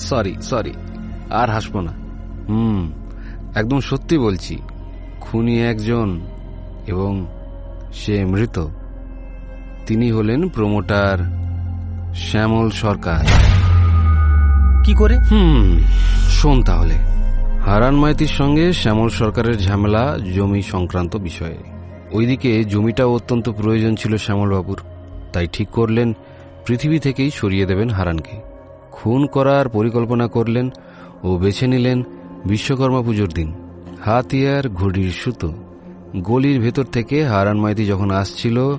সরি সরি, আর হাসবো না। হুম, একদম সত্যি বলছি, খুনি একজন এবং সে মৃত। তিনি হলেন প্রমোটার শ্যামল সরকার। কি করে? হুম শোন তাহলে। হারান মাইতির সঙ্গে শ্যামল সরকারের ঝামেলা জমি সংক্রান্ত বিষয়ে। ওইদিকে জমিটা অত্যন্ত প্রয়োজন ছিল শ্যামলবাবুর। তাই ঠিক করলেন পৃথিবী থেকেই সরিয়ে দেবেন হারানকে। খুন করার পরিকল্পনা করলেন ও বেছে নিলেন বিশ্বকর্মা পুজোর দিন। হাতিয়ার ঘড়ির সুতো। গলির ভেতর থেকে হারান মাইতি যখন আসছিল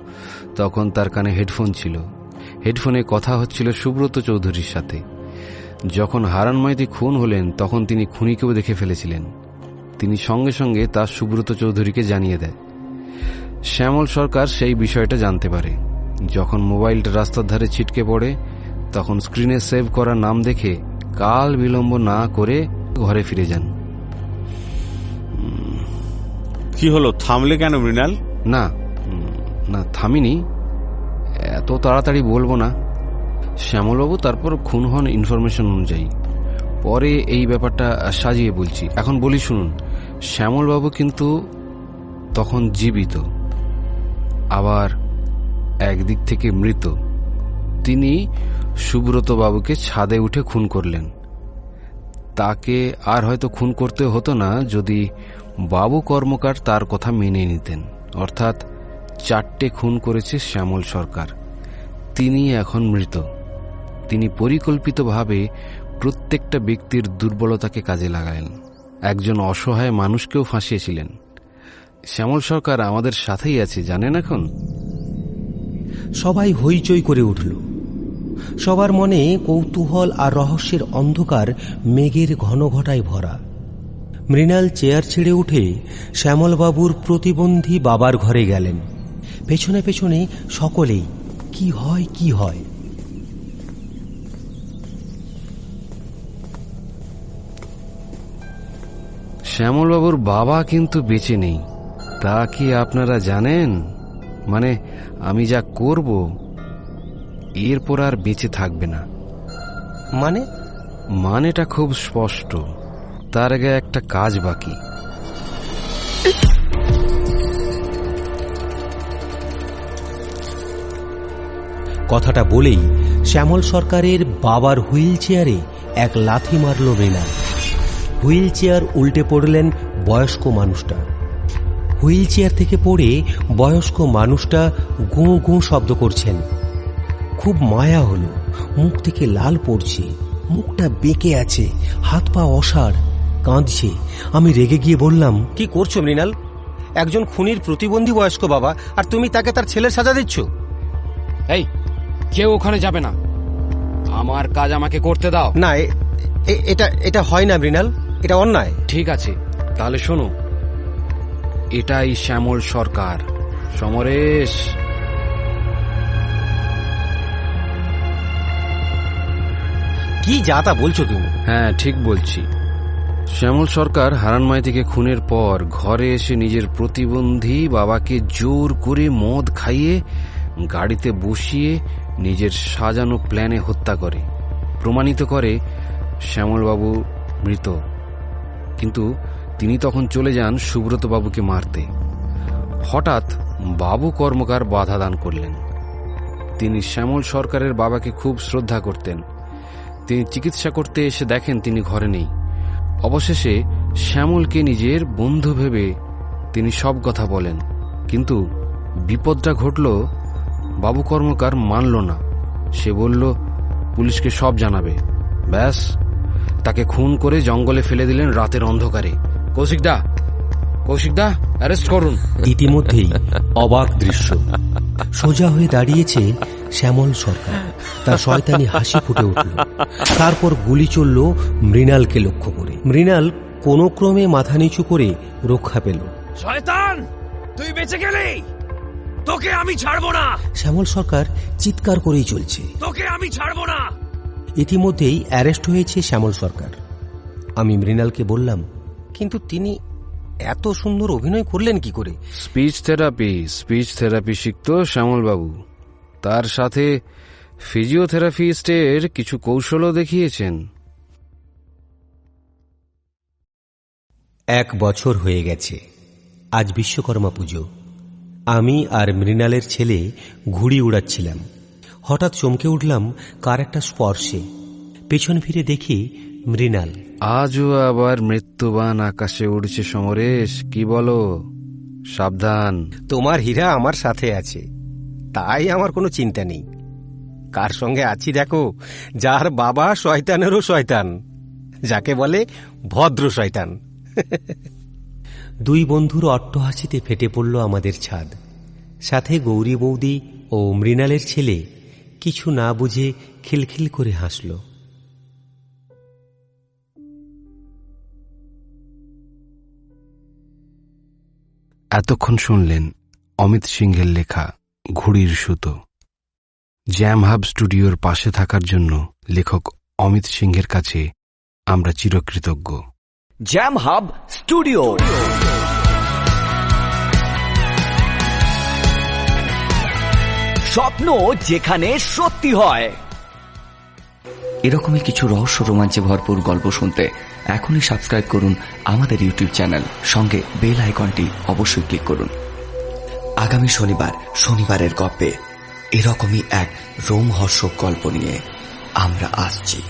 তখন তার কানে হেডফোন ছিল। হেডফোনে কথা হচ্ছিল সুব্রত চৌধুরীর সাথে। যখন হারান মাইতি খুন হলেন তখন তিনি খুনিকেও দেখে ফেলেছিলেন। তিনি সঙ্গে সঙ্গে তা সুব্রত চৌধুরীকে জানিয়ে দেয় শ্যামল সরকার সেই বিষয়টা জানতে পারে। যখন মোবাইলটা রাস্তার ধারে ছিটকে পড়ে তখন স্ক্রিনে সেভ করা নাম দেখে কাল বিলম্ব না করে ঘরে ফিরে যান। কি হলো থামলে কেন মৃণাল? না না থামিনি। এত তাড়াতাড়ি বলব না। শ্যামলবাবু তারপর খুন হন ইনফরমেশন অনুযায়ী। পরে এই ব্যাপারটা সাজিয়ে বলছি। এখন বলি শুনুন, শ্যামলবাবু কিন্তু তখন জীবিত, আবার একদিক থেকে মৃত। তিনি সুব্রত বাবুকে ছাদে উঠে খুন করলেন। তাকে আর হয়তো খুন করতে হতো না যদি বাবু কর্মকার তার কথা মেনে নিতেন। অর্থাৎ চারটে খুন করেছে শ্যামল সরকার। তিনি এখন মৃত। তিনি পরিকল্পিতভাবে প্রত্যেকটা ব্যক্তির দুর্বলতাকে কাজে লাগালেন। একজন অসহায় মানুষকেও ফাঁসিয়েছিলেন। শ্যামল সরকার আমাদের সাথেই আছে, জানেন এখন? সবাই হইচই করে উঠল। সবার মনে কৌতূহল আর রহস্যের অন্ধকার মেঘের ঘন ঘটায় ভরা। মৃণাল চেয়ার ছেড়ে উঠে শ্যামলবাবুর প্রতিবন্ধী বাবার ঘরে গেলেন। পেছনে পেছনে সকলেই কি হয় কি হয়? শ্যামলবাবুর বাবা কিন্তু বেঁচে নেই। তা কি আপনারা জানেন? মানে আমি যা করব এরপর আর বেঁচে থাকবে না। মানে? মানেটা খুব স্পষ্ট। তার আগে একটা কাজ বাকি। কথাটা বলেই শ্যামল সরকারের বাবার হুইল চেয়ারে এক লাথি মারল মৃণাল হুইল চেয়ার উল্টে পড়লেন বয়স্ক মানুষটা। হুইল চেয়ার থেকে পড়ে বয়স্ক মানুষটা গোঁ গোঁ শব্দ করছেন। খুব মায়া হলো, মুখ থেকে লাল পড়ছে, মুখটা বেঁকে আছে, হাত পা অসাড়, কাঁদছে। আমি রেগে গিয়ে বললাম, কি করছ মৃণাল? একজন খুনির প্রতিবন্ধী বয়স্ক বাবা, আর তুমি তাকে তার ছেলের সাজা দিচ্ছ? এই কেউ ওখানে যাবে না। আমার কাজ আমাকে করতে দাও। না এটা এটা হয় না মৃণাল। এটা অন্যায়। ঠিক আছে। তাহলে শোনো। এটাই শ্যামল সরকার। সমরেশ। কি যা তা বলছো তুমি? হ্যাঁ ঠিক বলছি। শ্যামল সরকার হারান মাইতিকে খুনের পর ঘরে এসে নিজের প্রতিবন্ধী বাবাকে জোর করে মদ খাইয়ে গাড়িতে বসিয়ে নিজের সাজানো প্ল্যানে হত্যা করে। প্রমাণিত করে শ্যামলবাবু মৃত। কিন্তু তিনি তখন চলে যান সুব্রত বাবুকে মারতে। হঠাৎ বাবু কর্মকার বাধা দান করলেন। তিনি শ্যামল সরকারের বাবাকে খুব শ্রদ্ধা করতেন। তিনি চিকিৎসা করতে এসে দেখেন তিনি ঘরে নেই। অবশেষে শ্যামলকে নিজের বন্ধু ভেবে তিনি সব কথা বলেন। কিন্তু বিপদটা ঘটল বাবু কর্মকার মানল না। সে বলল পুলিশকে সব জানাবে। ব্যাস তাকে খুন করে জঙ্গলে ফেলে দিলেন রাতের অন্ধকারে। কৌশিকদা কৌশিকদা অ্যারেস্ট করুন। ইতিমধ্যেই অবাক দৃশ্য। সোজা হয়ে দাঁড়িয়েছে শ্যামল সরকার। তার শয়তানি হাসি ফুটে উঠল। তারপর গুলি চলল মৃণালকে লক্ষ্য করে। মৃণাল কোনো ক্রমে মাথা নিচু করে রক্ষা পেল। শয়তান তুই বেঁচে গেলি? তোকে আমি ছাড়বো না। শ্যামল সরকার চিৎকার করেই চলছে। তোকে আমি ছাড়বো না। ইতিমধ্যেই অ্যারেস্ট হয়েছে শ্যামল সরকার। আমি মৃণালকে বললাম কিন্তু তিনি এত সুন্দর অভিনয় করলেন কি করে? স্পিচ থেরাপি স্পিচ থেরাপি শিখত শ্যামলবাবু। তার সাথে ফিজিওথেরাপিস্টের কিছু কৌশলও দেখিয়েছেন। এক বছর হয়ে গেছে। আজ বিশ্বকর্মা পুজো। আমি আর মৃণালের ছেলে ঘুড়ি উড়াচ্ছিলাম। হঠাৎ চমকে উঠলাম কার একটা স্পর্শে। পেছন ফিরে দেখি মৃণাল। আজও আবার মৃত্যুবান আকাশে উড়ছে সমরেশ কি বলো? সাবধান। তোমার হীরা আমার সাথে আছে। তাই আমার কোনো চিন্তা নেই। কার সঙ্গে আছি দেখো যার বাবা শয়তানেরও শয়তান যাকে বলে ভদ্র শয়তান। <laughs> দুই বন্ধুর অট্টহাসিতে ফেটে পড়ল আমাদের ছাদ। সাথে গৌরী বৌদি ও মৃণালের ছেলে কিছু না বুঝে খিলখিল করে হাসল। এতক্ষণ শুনলেন অমিত সিংহের লেখা ঘুড়ির সুতো। জ্যাম হাব স্টুডিওর পাশে থাকার জন্য লেখক অমিত সিংহের কাছে আমরা চিরকৃতজ্ঞ। জ্যাম হাব স্টুডিও স্বপ্ন যেখানে সত্যি হয়। এরকমই কিছু রহস্য রোমাঞ্চে ভরপুর গল্প শুনতে এখনই সাবস্ক্রাইব করুন আমাদের ইউটিউব চ্যানেল। সঙ্গে বেল আইকনটি অবশ্যই ক্লিক করুন। আগামী শনিবার শনিবারের গল্পে এরকমই এক রোমহর্ষক গল্প নিয়ে আমরা আসছি।